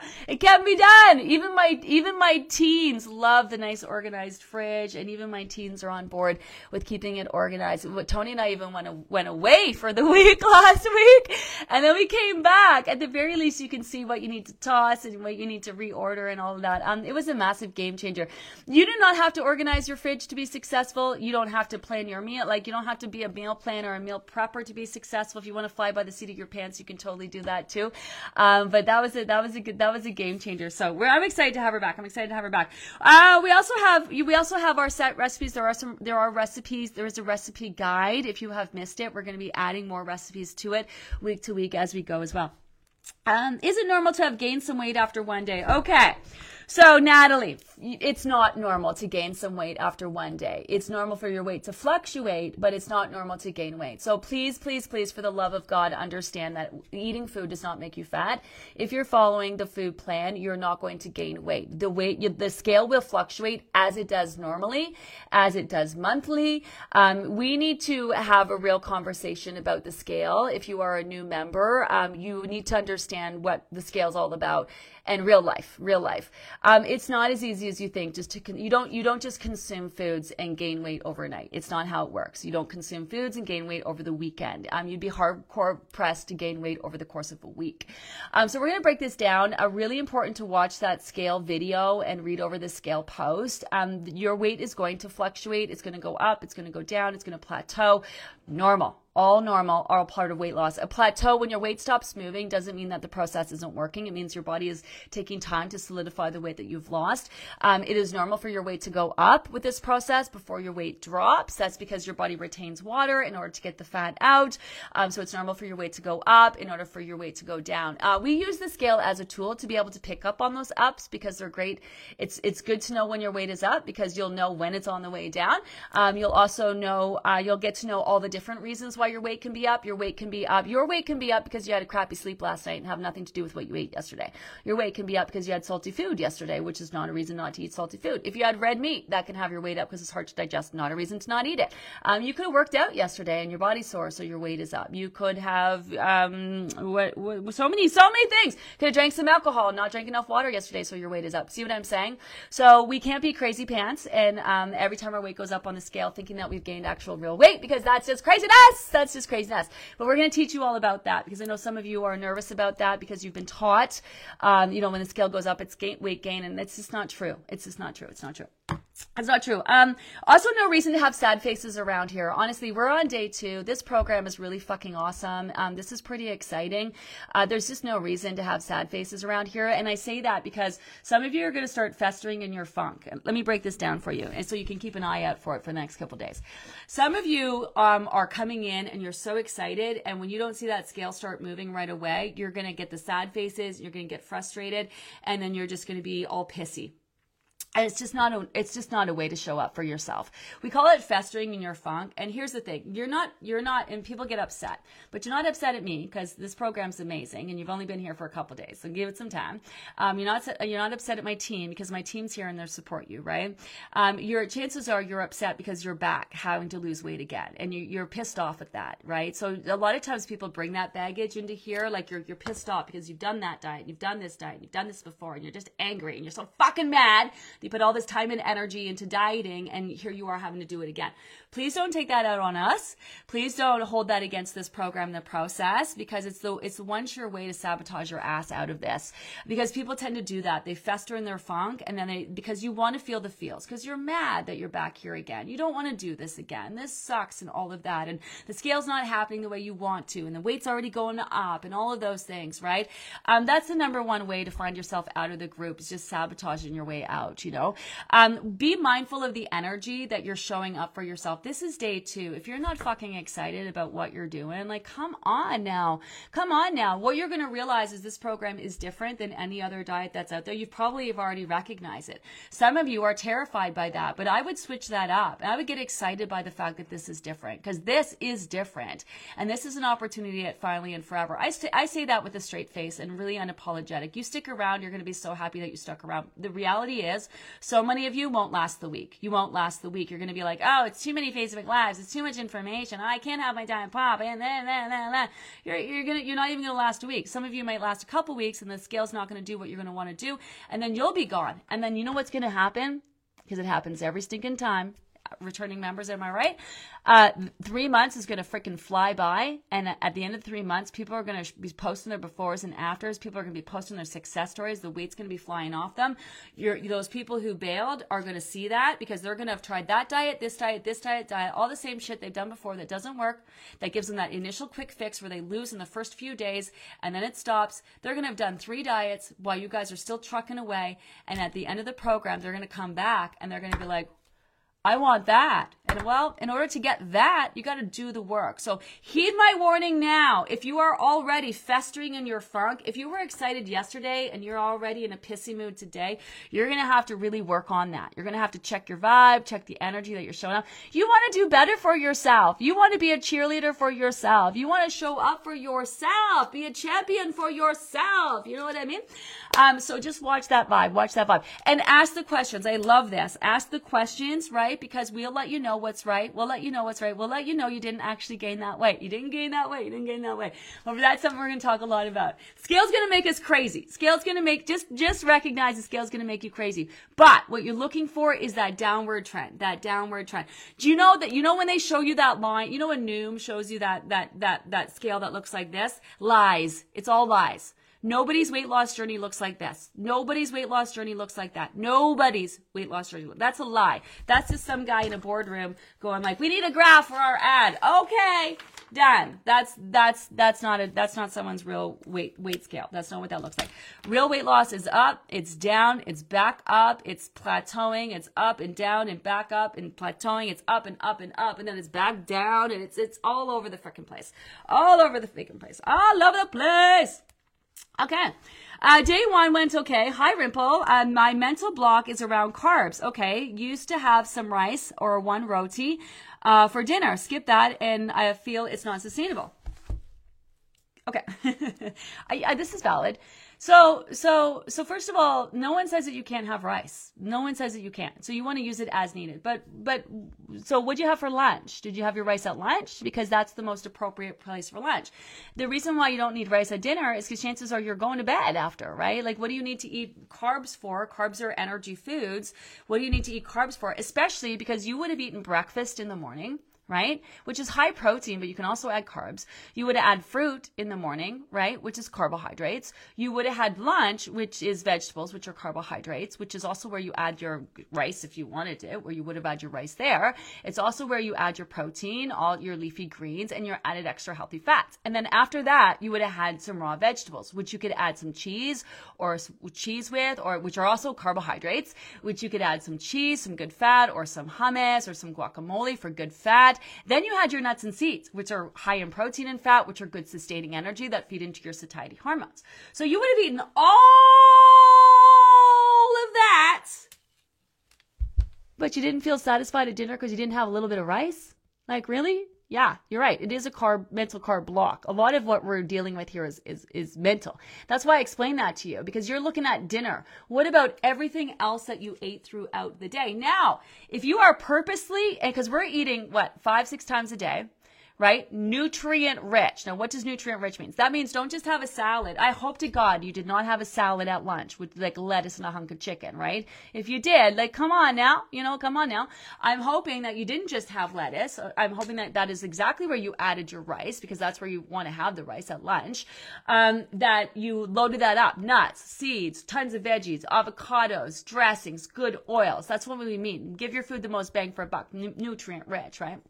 it can be done. Even my even my teens love the nice organized fridge, and even my teens are on board with keeping it organized. Tony and I even went went away for the week last week, and then we came back. At the very least, you can see what you need to toss and what you need to reorder and all of that. Um, it was a massive game changer. You do not have to organize your fridge to be successful. You don't have to plan your meal. Like you don't have to be a meal planner or a meal prepper to be successful. If you want to fly by the seat of your pants, you can totally do that too. Um, but that was a that was a good that was a game changer. So I'm excited to have her back. I'm excited to have her back. Uh, we also have we also have our set recipes. There are some there are recipes. There is a recipe guide. If you have missed it, we're going to be adding more recipes to it week to week as we go as well. Um, is it normal to have gained some weight after one day? Okay. So, Natalie, it's not normal to gain some weight after one day. It's normal for your weight to fluctuate, but it's not normal to gain weight. So, please, please, please, for the love of God, understand that eating food does not make you fat. If you're following the food plan, you're not going to gain weight. The weight, the scale will fluctuate as it does normally, as it does monthly. Um, we need to have a real conversation about the scale. If you are a new member, um, you need to understand what the scale is all about and real life, real life. Um, it's not as easy as you think. Just to con- you don't you don't just consume foods and gain weight overnight. It's not how it works. You don't consume foods and gain weight over the weekend. Um, you'd be hardcore pressed to gain weight over the course of a week. Um, so we're gonna break this down. Uh, really important to watch that scale video and read over the scale post. Um, your weight is going to fluctuate. It's to go up. It's to go down. It's to plateau. Normal all normal, all part of weight loss. A plateau, when your weight stops moving, doesn't mean that the process isn't working. It means your body is taking time to solidify the weight that you've lost. Um, it is normal for your weight to go up with this process before your weight drops. That's because your body retains water in order to get the fat out. Um, so it's normal for your weight to go up in order for your weight to go down. Uh, we use the scale as a tool to be able to pick up on those ups because they're great. It's it's good to know when your weight is up because you'll know when it's on the way down. Um, you'll also know uh, you'll get to know all the different reasons why why your weight can be up. Your weight can be up. Your weight can be up because you had a crappy sleep last night and have nothing to do with what you ate yesterday. Your weight can be up because you had salty food yesterday, which is not a reason not to eat salty food. If you had red meat, that can have your weight up because it's hard to digest, not a reason to not eat it. Um, you could have worked out yesterday and your body's sore, so your weight is up. You could have um, what, what, so many, so many things. Could have drank some alcohol, not drank enough water yesterday, so your weight is up. See what I'm saying? So we can't be crazy pants, and um, every time our weight goes up on the scale, thinking that we've gained actual real weight because that's just craziness. That's just craziness. But we're going to teach you all about that because I know some of you are nervous about that because you've been taught, um, you know, when the scale goes up, it's gain, weight gain, and it's just not true. It's just not true. It's not true. It's not true. Um, also, no reason to have sad faces around here. Honestly, we're on day two. This program is really fucking awesome. Um, this is pretty exciting. Uh, there's just no reason to have sad faces around here. And I say that because some of you are going to start festering in your funk. Let me break this down for you. And so you can keep an eye out for it for the next couple days. Some of you um, are coming in and you're so excited. And when you don't see that scale start moving right away, you're going to get the sad faces. You're going to get frustrated. And then you're just going to be all pissy and it's just not a it's just not a way to show up for yourself. We call it festering in your funk. And here's the thing you're not you're not and people get upset but you're not upset at me because this program's amazing and you've only been here for a couple days. So give it some time. Um, you're not you're not upset at my team because my team's here and they support you right? Um, your chances are you're upset because you're back having to lose weight again and you, you're pissed off at that right? So a lot of times people bring that baggage into here like you're you're pissed off because you've done that diet you've done this diet you've done this before and you're just angry and you're so fucking mad you put all this time and energy into dieting, and here you are having to do it again. Please don't take that out on us. Please don't hold that against this program, the process, because it's the it's one sure way to sabotage your ass out of this. Because people tend to do that. They fester in their funk, and then they because you want to feel the feels, because you're mad that you're back here again. You don't want to do this again. This sucks, and all of that, and the scale's not happening the way you want to, and the weight's already going up, and all of those things, right? Um, that's the number one way to find yourself out of the group is just sabotaging your way out. You know, um, be mindful of the energy that you're showing up for yourself. This is day two. If you're not fucking excited about what you're doing, like, come on now. Come on now. What you're going to realize is this program is different than any other diet that's out there. You probably have already recognized it. Some of you are terrified by that, but I would switch that up. I would get excited by the fact that this is different because this is different. And this is an opportunity at finally and forever. I, st- I say that with a straight face and really unapologetic. You stick around, you're going to be so happy that you stuck around. The reality is, so many of you won't last the week. You won't last the week. You're going to be like, oh, it's too many Facebook lives. It's too much information. I can't have my diet pop. And then, then, then, then. You're, you're going to, you're not even going to last a week. Some of you might last a couple weeks and the scale's not going to do what you're going to want to do. And then you'll be gone. And then you know what's going to happen? Because it happens every stinking time returning members. Am I right? Uh, three months is going to freaking fly by, and at the end of three months, people are going to be posting their befores and afters. People are going to be posting their success stories. The weight's going to be flying off them. You're, those people who bailed are going to see that because they're going to have tried that diet, this diet, this diet, diet, all the same shit they've done before that doesn't work. That gives them that initial quick fix where they lose in the first few days, and then it stops. They're going to have done three diets while you guys are still trucking away, and at the end of the program, they're going to come back and they're going to be like, I want that. And well, in order to get that, you got to do the work. So heed my warning now. If you are already festering in your funk, if you were excited yesterday and you're already in a pissy mood today, you're going to have to really work on that. You're going to have to check your vibe, check the energy that you're showing up. You want to do better for yourself. You want to be a cheerleader for yourself. You want to show up for yourself. Be a champion for yourself. You know what I mean? Um, so just watch that vibe, watch that vibe and ask the questions. I love this. Ask the questions, right? Because we'll let you know what's right. We'll let you know what's right. We'll let you know you didn't actually gain that weight. You didn't gain that weight. You didn't gain that weight. Well, that's something we're going to talk a lot about. Scale's going to make us crazy. Scale's going to make, just, just recognize the scale's going to make you crazy. But what you're looking for is that downward trend, that downward trend. Do you know that, you know, when they show you that line, you know, when Noom shows you that, that, that, that scale that looks like this? Lies. It's all lies. Nobody's weight loss journey looks like this. Nobody's weight loss journey looks like that. Nobody's weight loss journey. That's a lie. That's just some guy in a boardroom going like, "We need a graph for our ad." Okay, done. That's that's that's not a that's not someone's real weight weight scale. That's not what that looks like. Real weight loss is up, it's down, it's back up, it's plateauing, it's up and down and back up and plateauing, it's up and up and up and then it's back down and it's it's all over the freaking place. All over the freaking place. All over the place. Okay. Uh, day one went okay. Hi, Rimple. Uh, my mental block is around carbs. Okay. Used to have some rice or one roti uh, for dinner. Skip that, and I feel it's not sustainable. Okay. I, I, this is valid. So, so, so first of all, no one says that you can't have rice. No one says that you can't. So you want to use it as needed. But, but, so what'd you have for lunch? Did you have your rice at lunch? Because that's the most appropriate place for lunch. The reason why you don't need rice at dinner is because chances are you're going to bed after, right? Like, what do you need to eat carbs for? Carbs are energy foods. What do you need to eat carbs for? Especially because you would have eaten breakfast in the morning right? Which is high protein, but you can also add carbs. You would add fruit in the morning, right? Which is carbohydrates. You would have had lunch, which is vegetables, which are carbohydrates, which is also where you add your rice if you wanted it, where you would have had your rice there. It's also where you add your protein, all your leafy greens, and your added extra healthy fats. And then after that, you would have had some raw vegetables, which you could add some cheese or cheese with, or which are also carbohydrates, which you could add some cheese, some good fat, or some hummus or some guacamole for good fat Then you had your nuts and seeds, which are high in protein and fat, which are good sustaining energy that feed into your satiety hormones. So you would have eaten all of that But you didn't feel satisfied at dinner because you didn't have a little bit of rice? Like, really? Yeah, you're right. It is a carb, mental carb block. A lot of what we're dealing with here is, is, is mental. That's why I explain that to you because you're looking at dinner. What about everything else that you ate throughout the day? Now, if you are purposely, because we're eating what, five, six times a day, right? Nutrient rich. Now, what does nutrient rich mean? That means don't just have a salad. I hope to God you did not have a salad at lunch with like lettuce and a hunk of chicken, right? If you did, like, come on now, you know, come on now. I'm hoping that you didn't just have lettuce. I'm hoping that that is exactly where you added your rice because that's where you want to have the rice at lunch. Um, that you loaded that up, nuts, seeds, tons of veggies, avocados, dressings, good oils. That's what we mean. Give your food the most bang for a buck, nu- nutrient rich, right?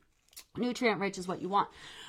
Nutrient rich is what you want.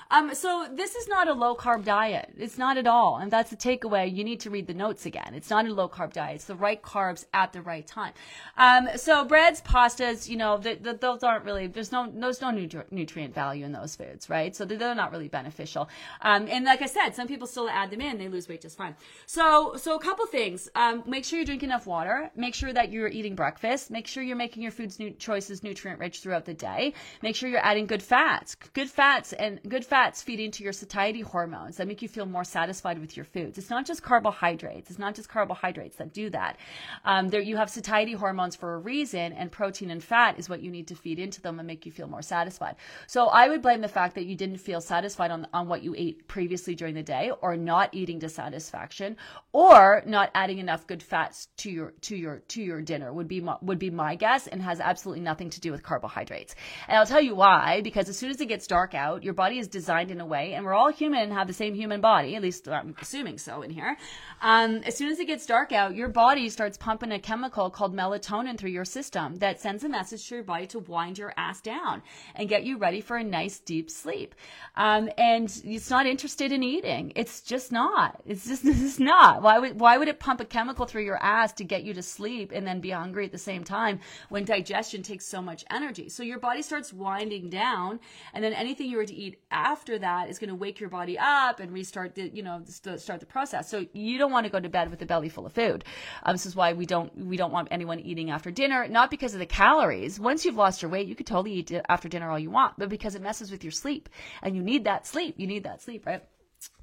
Um, so this is not a low carb diet. It's not at all. And that's the takeaway. You need to read the notes again. It's not a low carb diet. It's the right carbs at the right time. Um, so breads, pastas, you know, the, the, those aren't really, there's no, there's no nutri- nutrient value in those foods, right? So they're not really beneficial. Um, and like I said, some people still add them in. They lose weight just fine. So, so a couple things. Um, make sure you drink enough water. Make sure that you're eating breakfast. Make sure you're making your foods nu- choices nutrient rich throughout the day. Make sure you're adding good fats, good fats and good fats fats feed into your satiety hormones that make you feel more satisfied with your foods. It's not just carbohydrates. It's not just carbohydrates that do that. Um, there, you have satiety hormones for a reason, and protein and fat is what you need to feed into them and make you feel more satisfied. So I would blame the fact that you didn't feel satisfied on, on what you ate previously during the day, or not eating to satisfaction, or not adding enough good fats to your to your to your dinner would be my, would be my guess, and has absolutely nothing to do with carbohydrates. And I'll tell you why. Because as soon as it gets dark out, your body is designed designed in a way, and we're all human and have the same human body, at least I'm assuming so in here. Um, as soon as it gets dark out, your body starts pumping a chemical called melatonin through your system that sends a message to your body to wind your ass down and get you ready for a nice deep sleep. Um, and it's not interested in eating. It's just not. It's just it's not. Why would why would it pump a chemical through your ass to get you to sleep and then be hungry at the same time when digestion takes so much energy? So your body starts winding down, and then anything you were to eat after that is going to wake your body up and restart the you know start the process. So you don't want to go to bed with a belly full of food. Um, this is why we don't we don't want anyone eating after dinner, not because of the calories. Once you've lost your weight, you could totally eat after dinner all you want, but because it messes with your sleep, and you need that sleep. You need that sleep, right?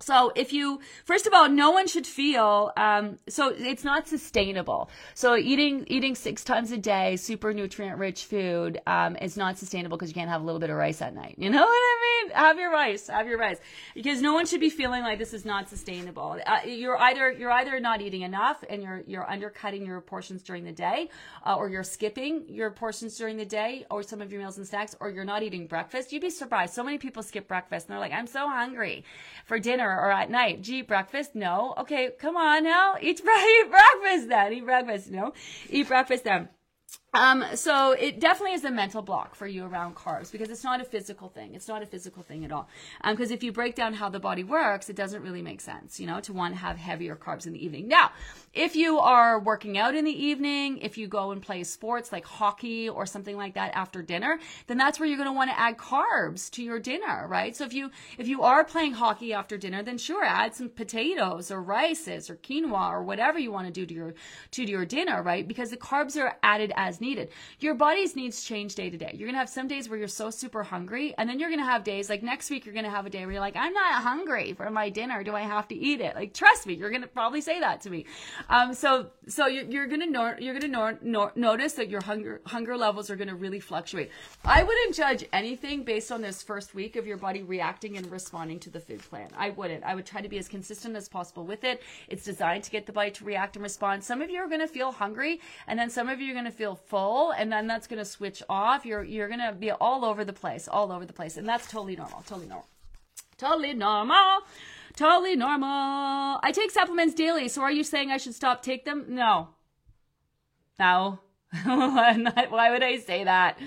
So if you, first of all, no one should feel, um, so it's not sustainable. So eating, eating six times a day, super nutrient rich food, um, is not sustainable because you can't have a little bit of rice at night. You know what I mean? Have your rice, have your rice. Because no one should be feeling like this is not sustainable. Uh, you're either, you're either not eating enough and you're, you're undercutting your portions during the day, uh, or you're skipping your portions during the day, or some of your meals and snacks, or you're not eating breakfast. You'd be surprised. So many people skip breakfast and they're like, I'm so hungry for dinner or at night. Gee, breakfast? No. Okay, come on now. Eat, eat breakfast then. Eat breakfast, you know? Eat breakfast then. Um, so it definitely is a mental block for you around carbs because it's not a physical thing. It's not a physical thing at all. Because um, if you break down how the body works, it doesn't really make sense, you know, to want to have heavier carbs in the evening. Now, if you are working out in the evening, if you go and play sports like hockey or something like that after dinner, then that's where you're going to want to add carbs to your dinner, right? So if you if you are playing hockey after dinner, then sure, add some potatoes or rices or quinoa or whatever you want to do to your to your dinner, right? Because the carbs are added as needed. Your body's needs change day to day. You're going to have some days where you're so super hungry, and then you're going to have days like next week, you're going to have a day where you're like, I'm not hungry for my dinner. Do I have to eat it? Like, trust me, you're going to probably say that to me. Um, so, so you're, you're going to no, you're going to no, no, notice that your hunger, hunger levels are going to really fluctuate. I wouldn't judge anything based on this first week of your body reacting and responding to the food plan. I wouldn't. I would try to be as consistent as possible with it. It's designed to get the body to react and respond. Some of you are going to feel hungry, and then some of you are going to feel full, and then that's going to switch off. You're you're going to be all over the place, all over the place, and that's totally normal. Totally normal. Totally normal. Totally normal. I take supplements daily, so are you saying I should stop take them? No. No. Why would I say that?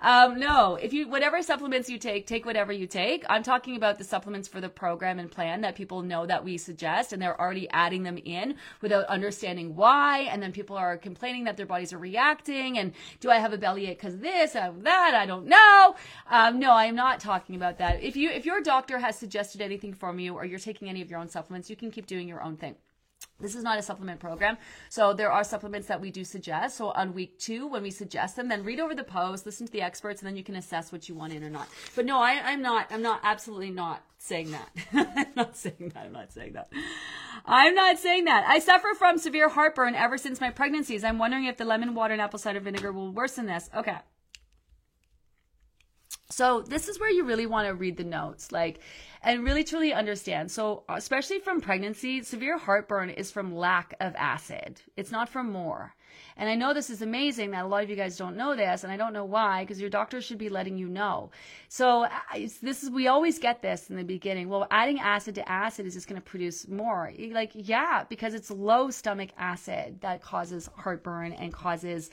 Um, no, if you whatever supplements you take, take whatever you take. I'm talking about the supplements for the program and plan that people know that we suggest, and they're already adding them in without understanding why. And then people are complaining that their bodies are reacting. And do I have a bellyache because this, uh, that? I don't know. Um, no, I am not talking about that. If you if your doctor has suggested anything from you, or you're taking any of your own supplements, you can keep doing your own thing. This is not a supplement program. So there are supplements that we do suggest. So on week two, when we suggest them, then read over the post, listen to the experts, and then you can assess what you want in or not. But no, I, I'm not, I'm not, absolutely not saying that. I'm not saying that. I'm not saying that. I'm not saying that. I suffer from severe heartburn ever since my pregnancies. I'm wondering if the lemon water and apple cider vinegar will worsen this. Okay. So this is where you really want to read the notes, like, and really truly understand. So especially from pregnancy, severe heartburn is from lack of acid. It's not from more. And I know this is amazing that a lot of you guys don't know this, and I don't know why, because your doctor should be letting you know. So this is we always get this in the beginning. Well, adding acid to acid is just going to produce more. Like yeah, because it's low stomach acid that causes heartburn and causes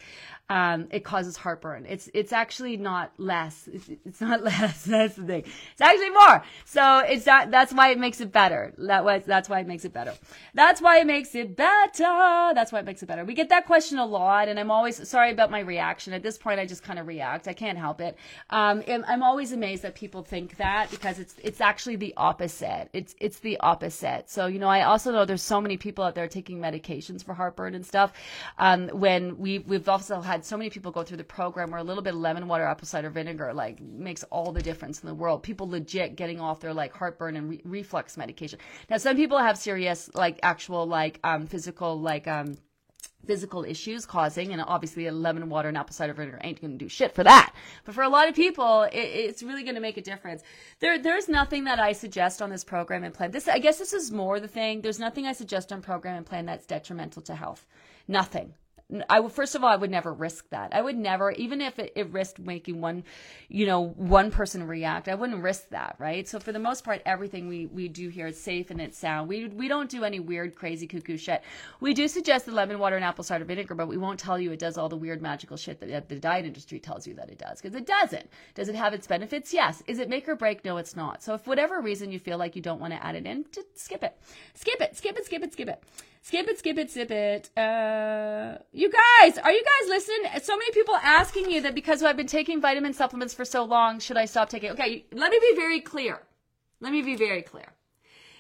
um, it causes heartburn. It's it's actually not less. It's, it's not less. That's the thing. It's actually more. So it's that. That's why it makes it better. That was that's why it makes it better. That's why it makes it better. That's why it makes it better. We get that question a lot, and I'm always sorry about my reaction. At this point, I just kind of react. I can't help it. Um, I'm always amazed that people think that because it's it's actually the opposite. It's it's the opposite. So you know, I also know there's so many people out there taking medications for heartburn and stuff. Um, when we we've also had so many people go through the program where a little bit of lemon water, apple cider vinegar, like makes all the difference in the world. People legit getting off their like heartburn and re- reflux medication. Now, some people have serious like actual like um, physical like um physical issues causing, and obviously lemon water and apple cider vinegar ain't to do shit for that. But for a lot of people, it, it's really to make a difference. There, there's nothing that I suggest on this program and plan. This, I guess, this is more the thing. There's nothing I suggest on program and plan that's detrimental to health. Nothing. I first of all, I would never risk that. I would never, even if it, it, risked making one, you know, one person react, I wouldn't risk that, right? So for the most part, everything we we do here is safe and it's sound. We we don't do any weird, crazy, cuckoo shit. We do suggest the lemon water and apple cider vinegar, but we won't tell you it does all the weird, magical shit that the diet industry tells you that it does, because it doesn't. Does it have its benefits? Yes. Is it make or break? No, it's not. So if whatever reason you feel like you don't want to add it in, just skip it, skip it, skip it, skip it, skip it. Skip it, skip it, zip it. Uh, you guys, are you guys listening? So many people asking you that because I've been taking vitamin supplements for so long, should I stop taking? Okay, let me be very clear. Let me be very clear.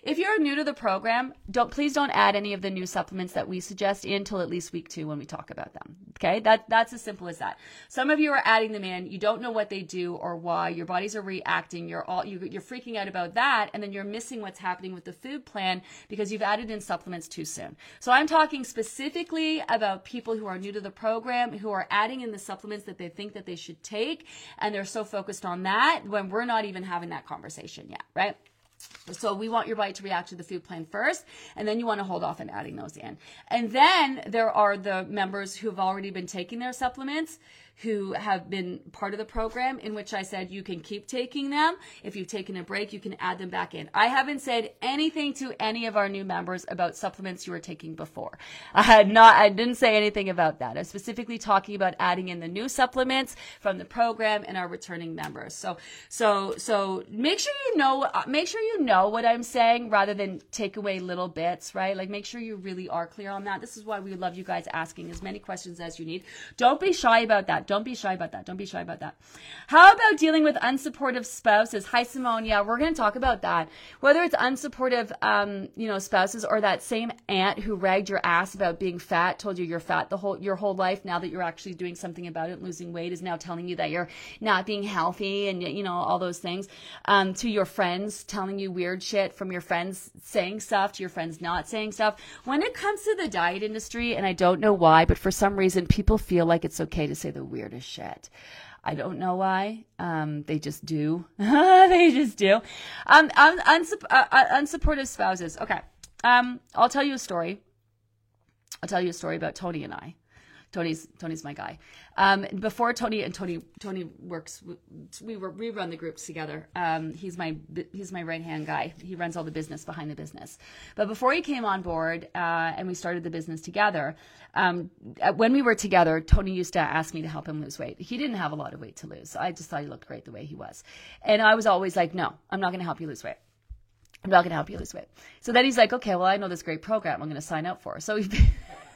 If you're new to the program, don't please don't add any of the new supplements that we suggest until at least week two when we talk about them. Okay, that that's as simple as that. Some of you are adding them in, you don't know what they do or why. Your bodies are reacting. You're all you, you're freaking out about that, and then you're missing what's happening with the food plan because you've added in supplements too soon. So I'm talking specifically about people who are new to the program who are adding in the supplements that they think that they should take, and they're so focused on that when we're not even having that conversation yet, right? So we want your body to react to the food plan first, and then you want to hold off on adding those in. And then there are the members who have already been taking their supplements who have been part of the program in which I said you can keep taking them. If you've taken a break, you can add them back in. I haven't said anything to any of our new members about supplements you were taking before. I had not, I didn't say anything about that. I'm specifically talking about adding in the new supplements from the program and our returning members. So, so, so make sure you know, make sure you know what I'm saying rather than take away little bits, right? Like make sure you really are clear on that. This is why we love you guys asking as many questions as you need. Don't be shy about that. Don't be shy about that. Don't be shy about that. How about dealing with unsupportive spouses? Hi, Simone. Yeah, we're going to talk about that. Whether it's unsupportive, um, you know, spouses or that same aunt who ragged your ass about being fat, told you you're fat the whole your whole life. Now that you're actually doing something about it, losing weight, is now telling you that you're not being healthy and you know all those things. Um, to your friends telling you weird shit from your friends saying stuff to your friends not saying stuff. When it comes to the diet industry, and I don't know why, but for some reason people feel like it's okay to say the weird as shit. I don't know why. Um, they just do. they just do. Um, unsup- uh, uh, unsupportive spouses. Okay. Um, I'll tell you a story. I'll tell you a story about Tony and I. Tony's Tony's my guy. Um, before Tony and Tony Tony works, we were, we run the groups together. Um, he's my he's my right hand guy. He runs all the business behind the business. But before he came on board uh, and we started the business together, um, when we were together, Tony used to ask me to help him lose weight. He didn't have a lot of weight to lose. I just thought he looked great the way he was, and I was always like, no, I'm not going to help you lose weight. I'm not going to help you lose weight. So then he's like, okay, well, I know this great program I'm going to sign up for. So he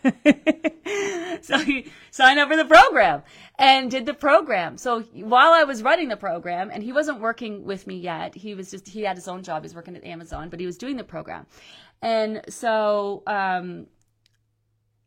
so he signed up for the program and did the program. So while I was running the program, and he wasn't working with me yet, he was just he had his own job. He was working at Amazon, but he was doing the program. And so um,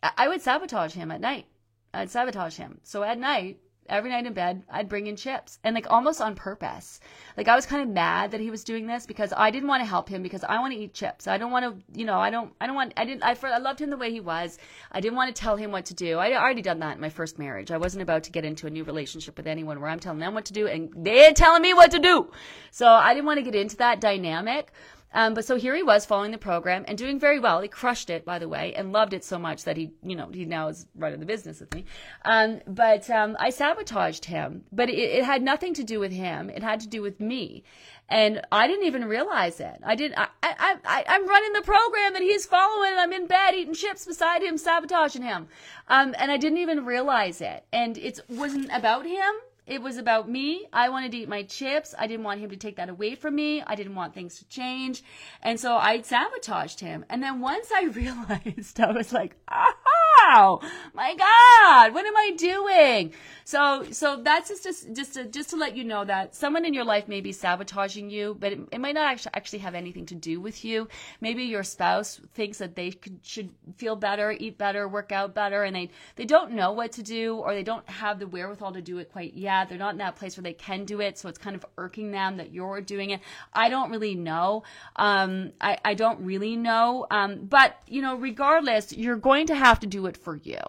I would sabotage him at night. I'd sabotage him. So at night, every night in bed, I'd bring in chips and like almost on purpose. Like I was kind of mad that he was doing this because I didn't want to help him because I want to eat chips. I don't want to, you know, I don't, I don't want, I didn't, I, I loved him the way he was. I didn't want to tell him what to do. I already done that in my first marriage. I wasn't about to get into a new relationship with anyone where I'm telling them what to do and they're telling me what to do. So I didn't want to get into that dynamic. Um, but so here he was following the program and doing very well. He crushed it, by the way, and loved it so much that he, you know, he now is running the business with me. Um, but um, I sabotaged him. But it, it, had nothing to do with him. It had to do with me, and I didn't even realize it. I didn't. I, I, I, I'm running the program that he's following. And I'm in bed eating chips beside him, sabotaging him, um, and I didn't even realize it. And it wasn't about him. It was about me. I wanted to eat my chips. I didn't want him to take that away from me. I didn't want things to change. And so I sabotaged him. And then once I realized, I was like, oh my God, what am I doing? So, so that's just, just, just to, just to let you know that someone in your life may be sabotaging you, but it, it might not actually, actually have anything to do with you. Maybe your spouse thinks that they could, should feel better, eat better, work out better, and they, they don't know what to do or they don't have the wherewithal to do it quite yet. They're not in that place where they can do it. So it's kind of irking them that you're doing it. I don't really know. Um, I, I don't really know. Um, but, you know, regardless, you're going to have to do it for you.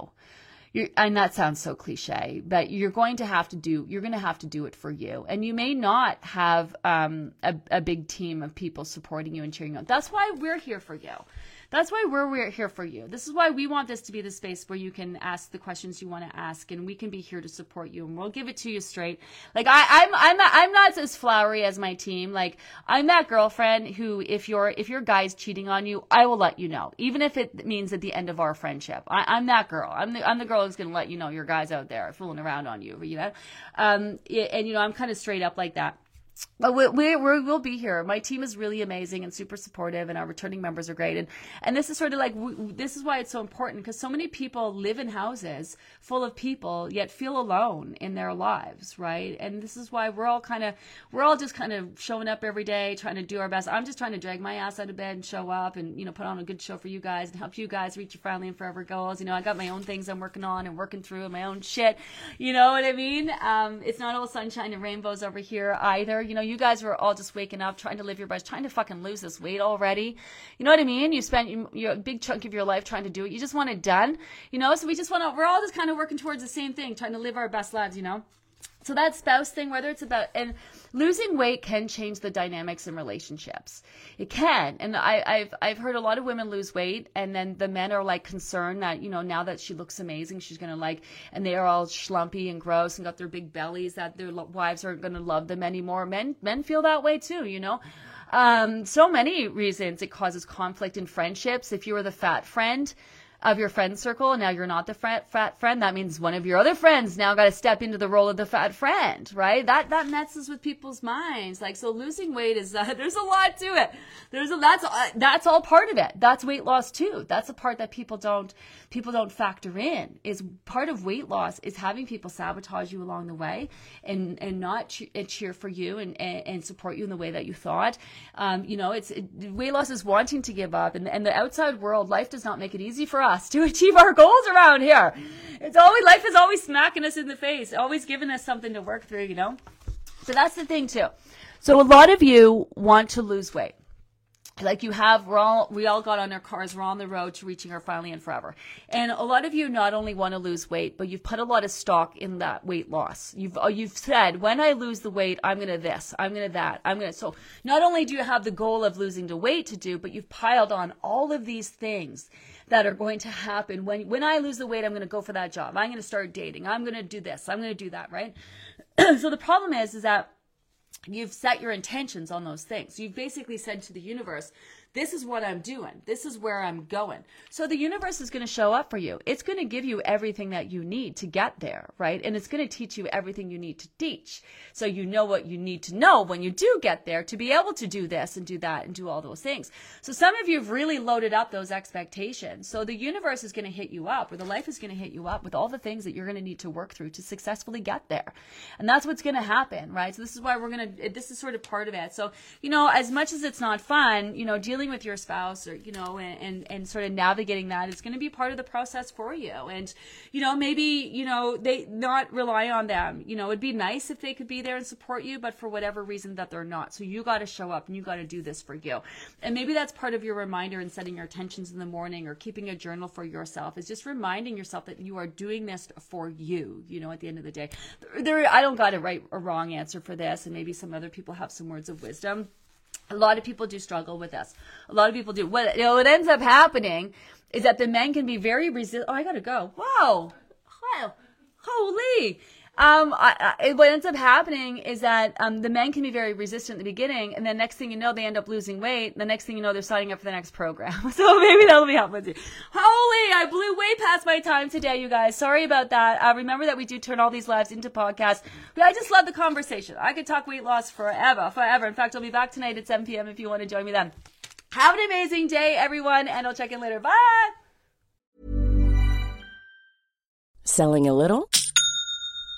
You're, and that sounds so cliche, but you're going to have to do, you're going to have to do it for you. And you may not have um, a, a big team of people supporting you and cheering you. That's why we're here for you. That's why we're, we're here for you. This is why we want this to be the space where you can ask the questions you want to ask, and we can be here to support you, and we'll give it to you straight. Like I, I'm, I'm I'm not as flowery as my team. Like I'm that girlfriend who, if your, if your guy's cheating on you, I will let you know, even if it means at the end of our friendship. I, am that girl. I'm the, I'm the girl who's gonna let you know your guy's out there fooling around on you. You know, um, and you know I'm kind of straight up like that but we, we, we will be here. My team is really amazing and super supportive, and our returning members are great. And and this is sort of like we, this is why it's so important because so many people live in houses full of people yet feel alone in their lives, right? And this is why we're all kind of we're all just kind of showing up every day, trying to do our best. I'm just trying to drag my ass out of bed and show up, and you know put on a good show for you guys and help you guys reach your family and forever goals. You know, I got my own things I'm working on and working through and my own shit. You know what I mean? Um, it's not all sunshine and rainbows over here either. You know you guys were all just waking up, trying to live your best, trying to fucking lose this weight already. You know what I mean? You spent your, big chunk of your life trying to do it. You just want it done, you know? So we just want to, we're all just kind of working towards the same thing, trying to live our best lives, you know? So that spouse thing, whether it's about, and losing weight can change the dynamics in relationships. It can. And I, have I've heard a lot of women lose weight and then the men are like concerned that, you know, now that she looks amazing, she's to like, and they are all schlumpy and gross and got their big bellies that their wives aren't to love them anymore. Men, men feel that way too, you know? Um, so many reasons it causes conflict in friendships. If you were the fat friend, of your friend circle and now you're not the fat, fat friend that means one of your other friends now got to step into the role of the fat friend right? That that messes with people's minds. Like so losing weight is uh, there's a lot to it. There's a that's uh, that's all part of it. That's weight loss too. That's a part that people don't people don't factor in is part of weight loss is having people sabotage you along the way and and not cheer, and cheer for you and, and, and support you in the way that you thought. Um, you know it's it, weight loss is wanting to give up and, and the outside world life does not make it easy for us to achieve our goals around here. It's always life is always smacking us in the face always giving us something to work through you know? So that's the thing too. So a lot of you want to lose weight. Like you have we're all we all got on our cars we're on the road to reaching our finally and forever. And a lot of you not only want to lose weight but you've put a lot of stock in that weight loss. You've uh, you've said when i lose the weight i'm gonna this i'm gonna that i'm gonna so not only do you have the goal of losing the weight to do but you've piled on all of these things that are going to happen. When when i lose the weight i'm gonna go for that job. I'm gonna start dating. I'm gonna do this. I'm gonna do that right? So the problem is is that you've set your intentions on those things. You've basically said to the universe, This is what I'm doing. This is where I'm going. So the universe is going to show up for you. It's going to give you everything that you need to get there, right? And it's going to teach you everything you need to teach. So you know what you need to know when you do get there to be able to do this and do that and do all those things. So some of you have really loaded up those expectations. So the universe is going to hit you up or the life is going to hit you up with all the things that you're going to need to work through to successfully get there. And that's what's going to happen, right? So this is why we're going to, this is sort of part of it. So, you know, as much as it's not fun, you know, dealing dealing with your spouse or you know and, and, and sort of navigating that is going to be part of the process for you. And you know maybe you know they not rely on them. You know it'd be nice if they could be there and support you but for whatever reason that they're not. So you got to show up and you got to do this for you. And maybe that's part of your reminder in setting your intentions in the morning or keeping a journal for yourself is just reminding yourself that you are doing this for you you know at the end of the day. There i don't got a right or wrong answer for this and maybe some other people have some words of wisdom a lot of people do struggle with this. A lot of people do. What, you know, what ends up happening is that the men can be very resistant. Oh, I gotta go. Whoa. Holy. Um, I, I, what ends up happening is that um, the men can be very resistant in the beginning, and then next thing you know, they end up losing weight. The next thing you know, they're signing up for the next program. so maybe that'll be helpful too. Holy, I blew way past my time today, you guys. Sorry about that. Uh, remember that we do turn all these lives into podcasts. But I just love the conversation. I could talk weight loss forever, forever. In fact, I'll be back tonight at 7 p.m. if you want to join me then. Have an amazing day, everyone, and I'll check in later. Bye. Selling a little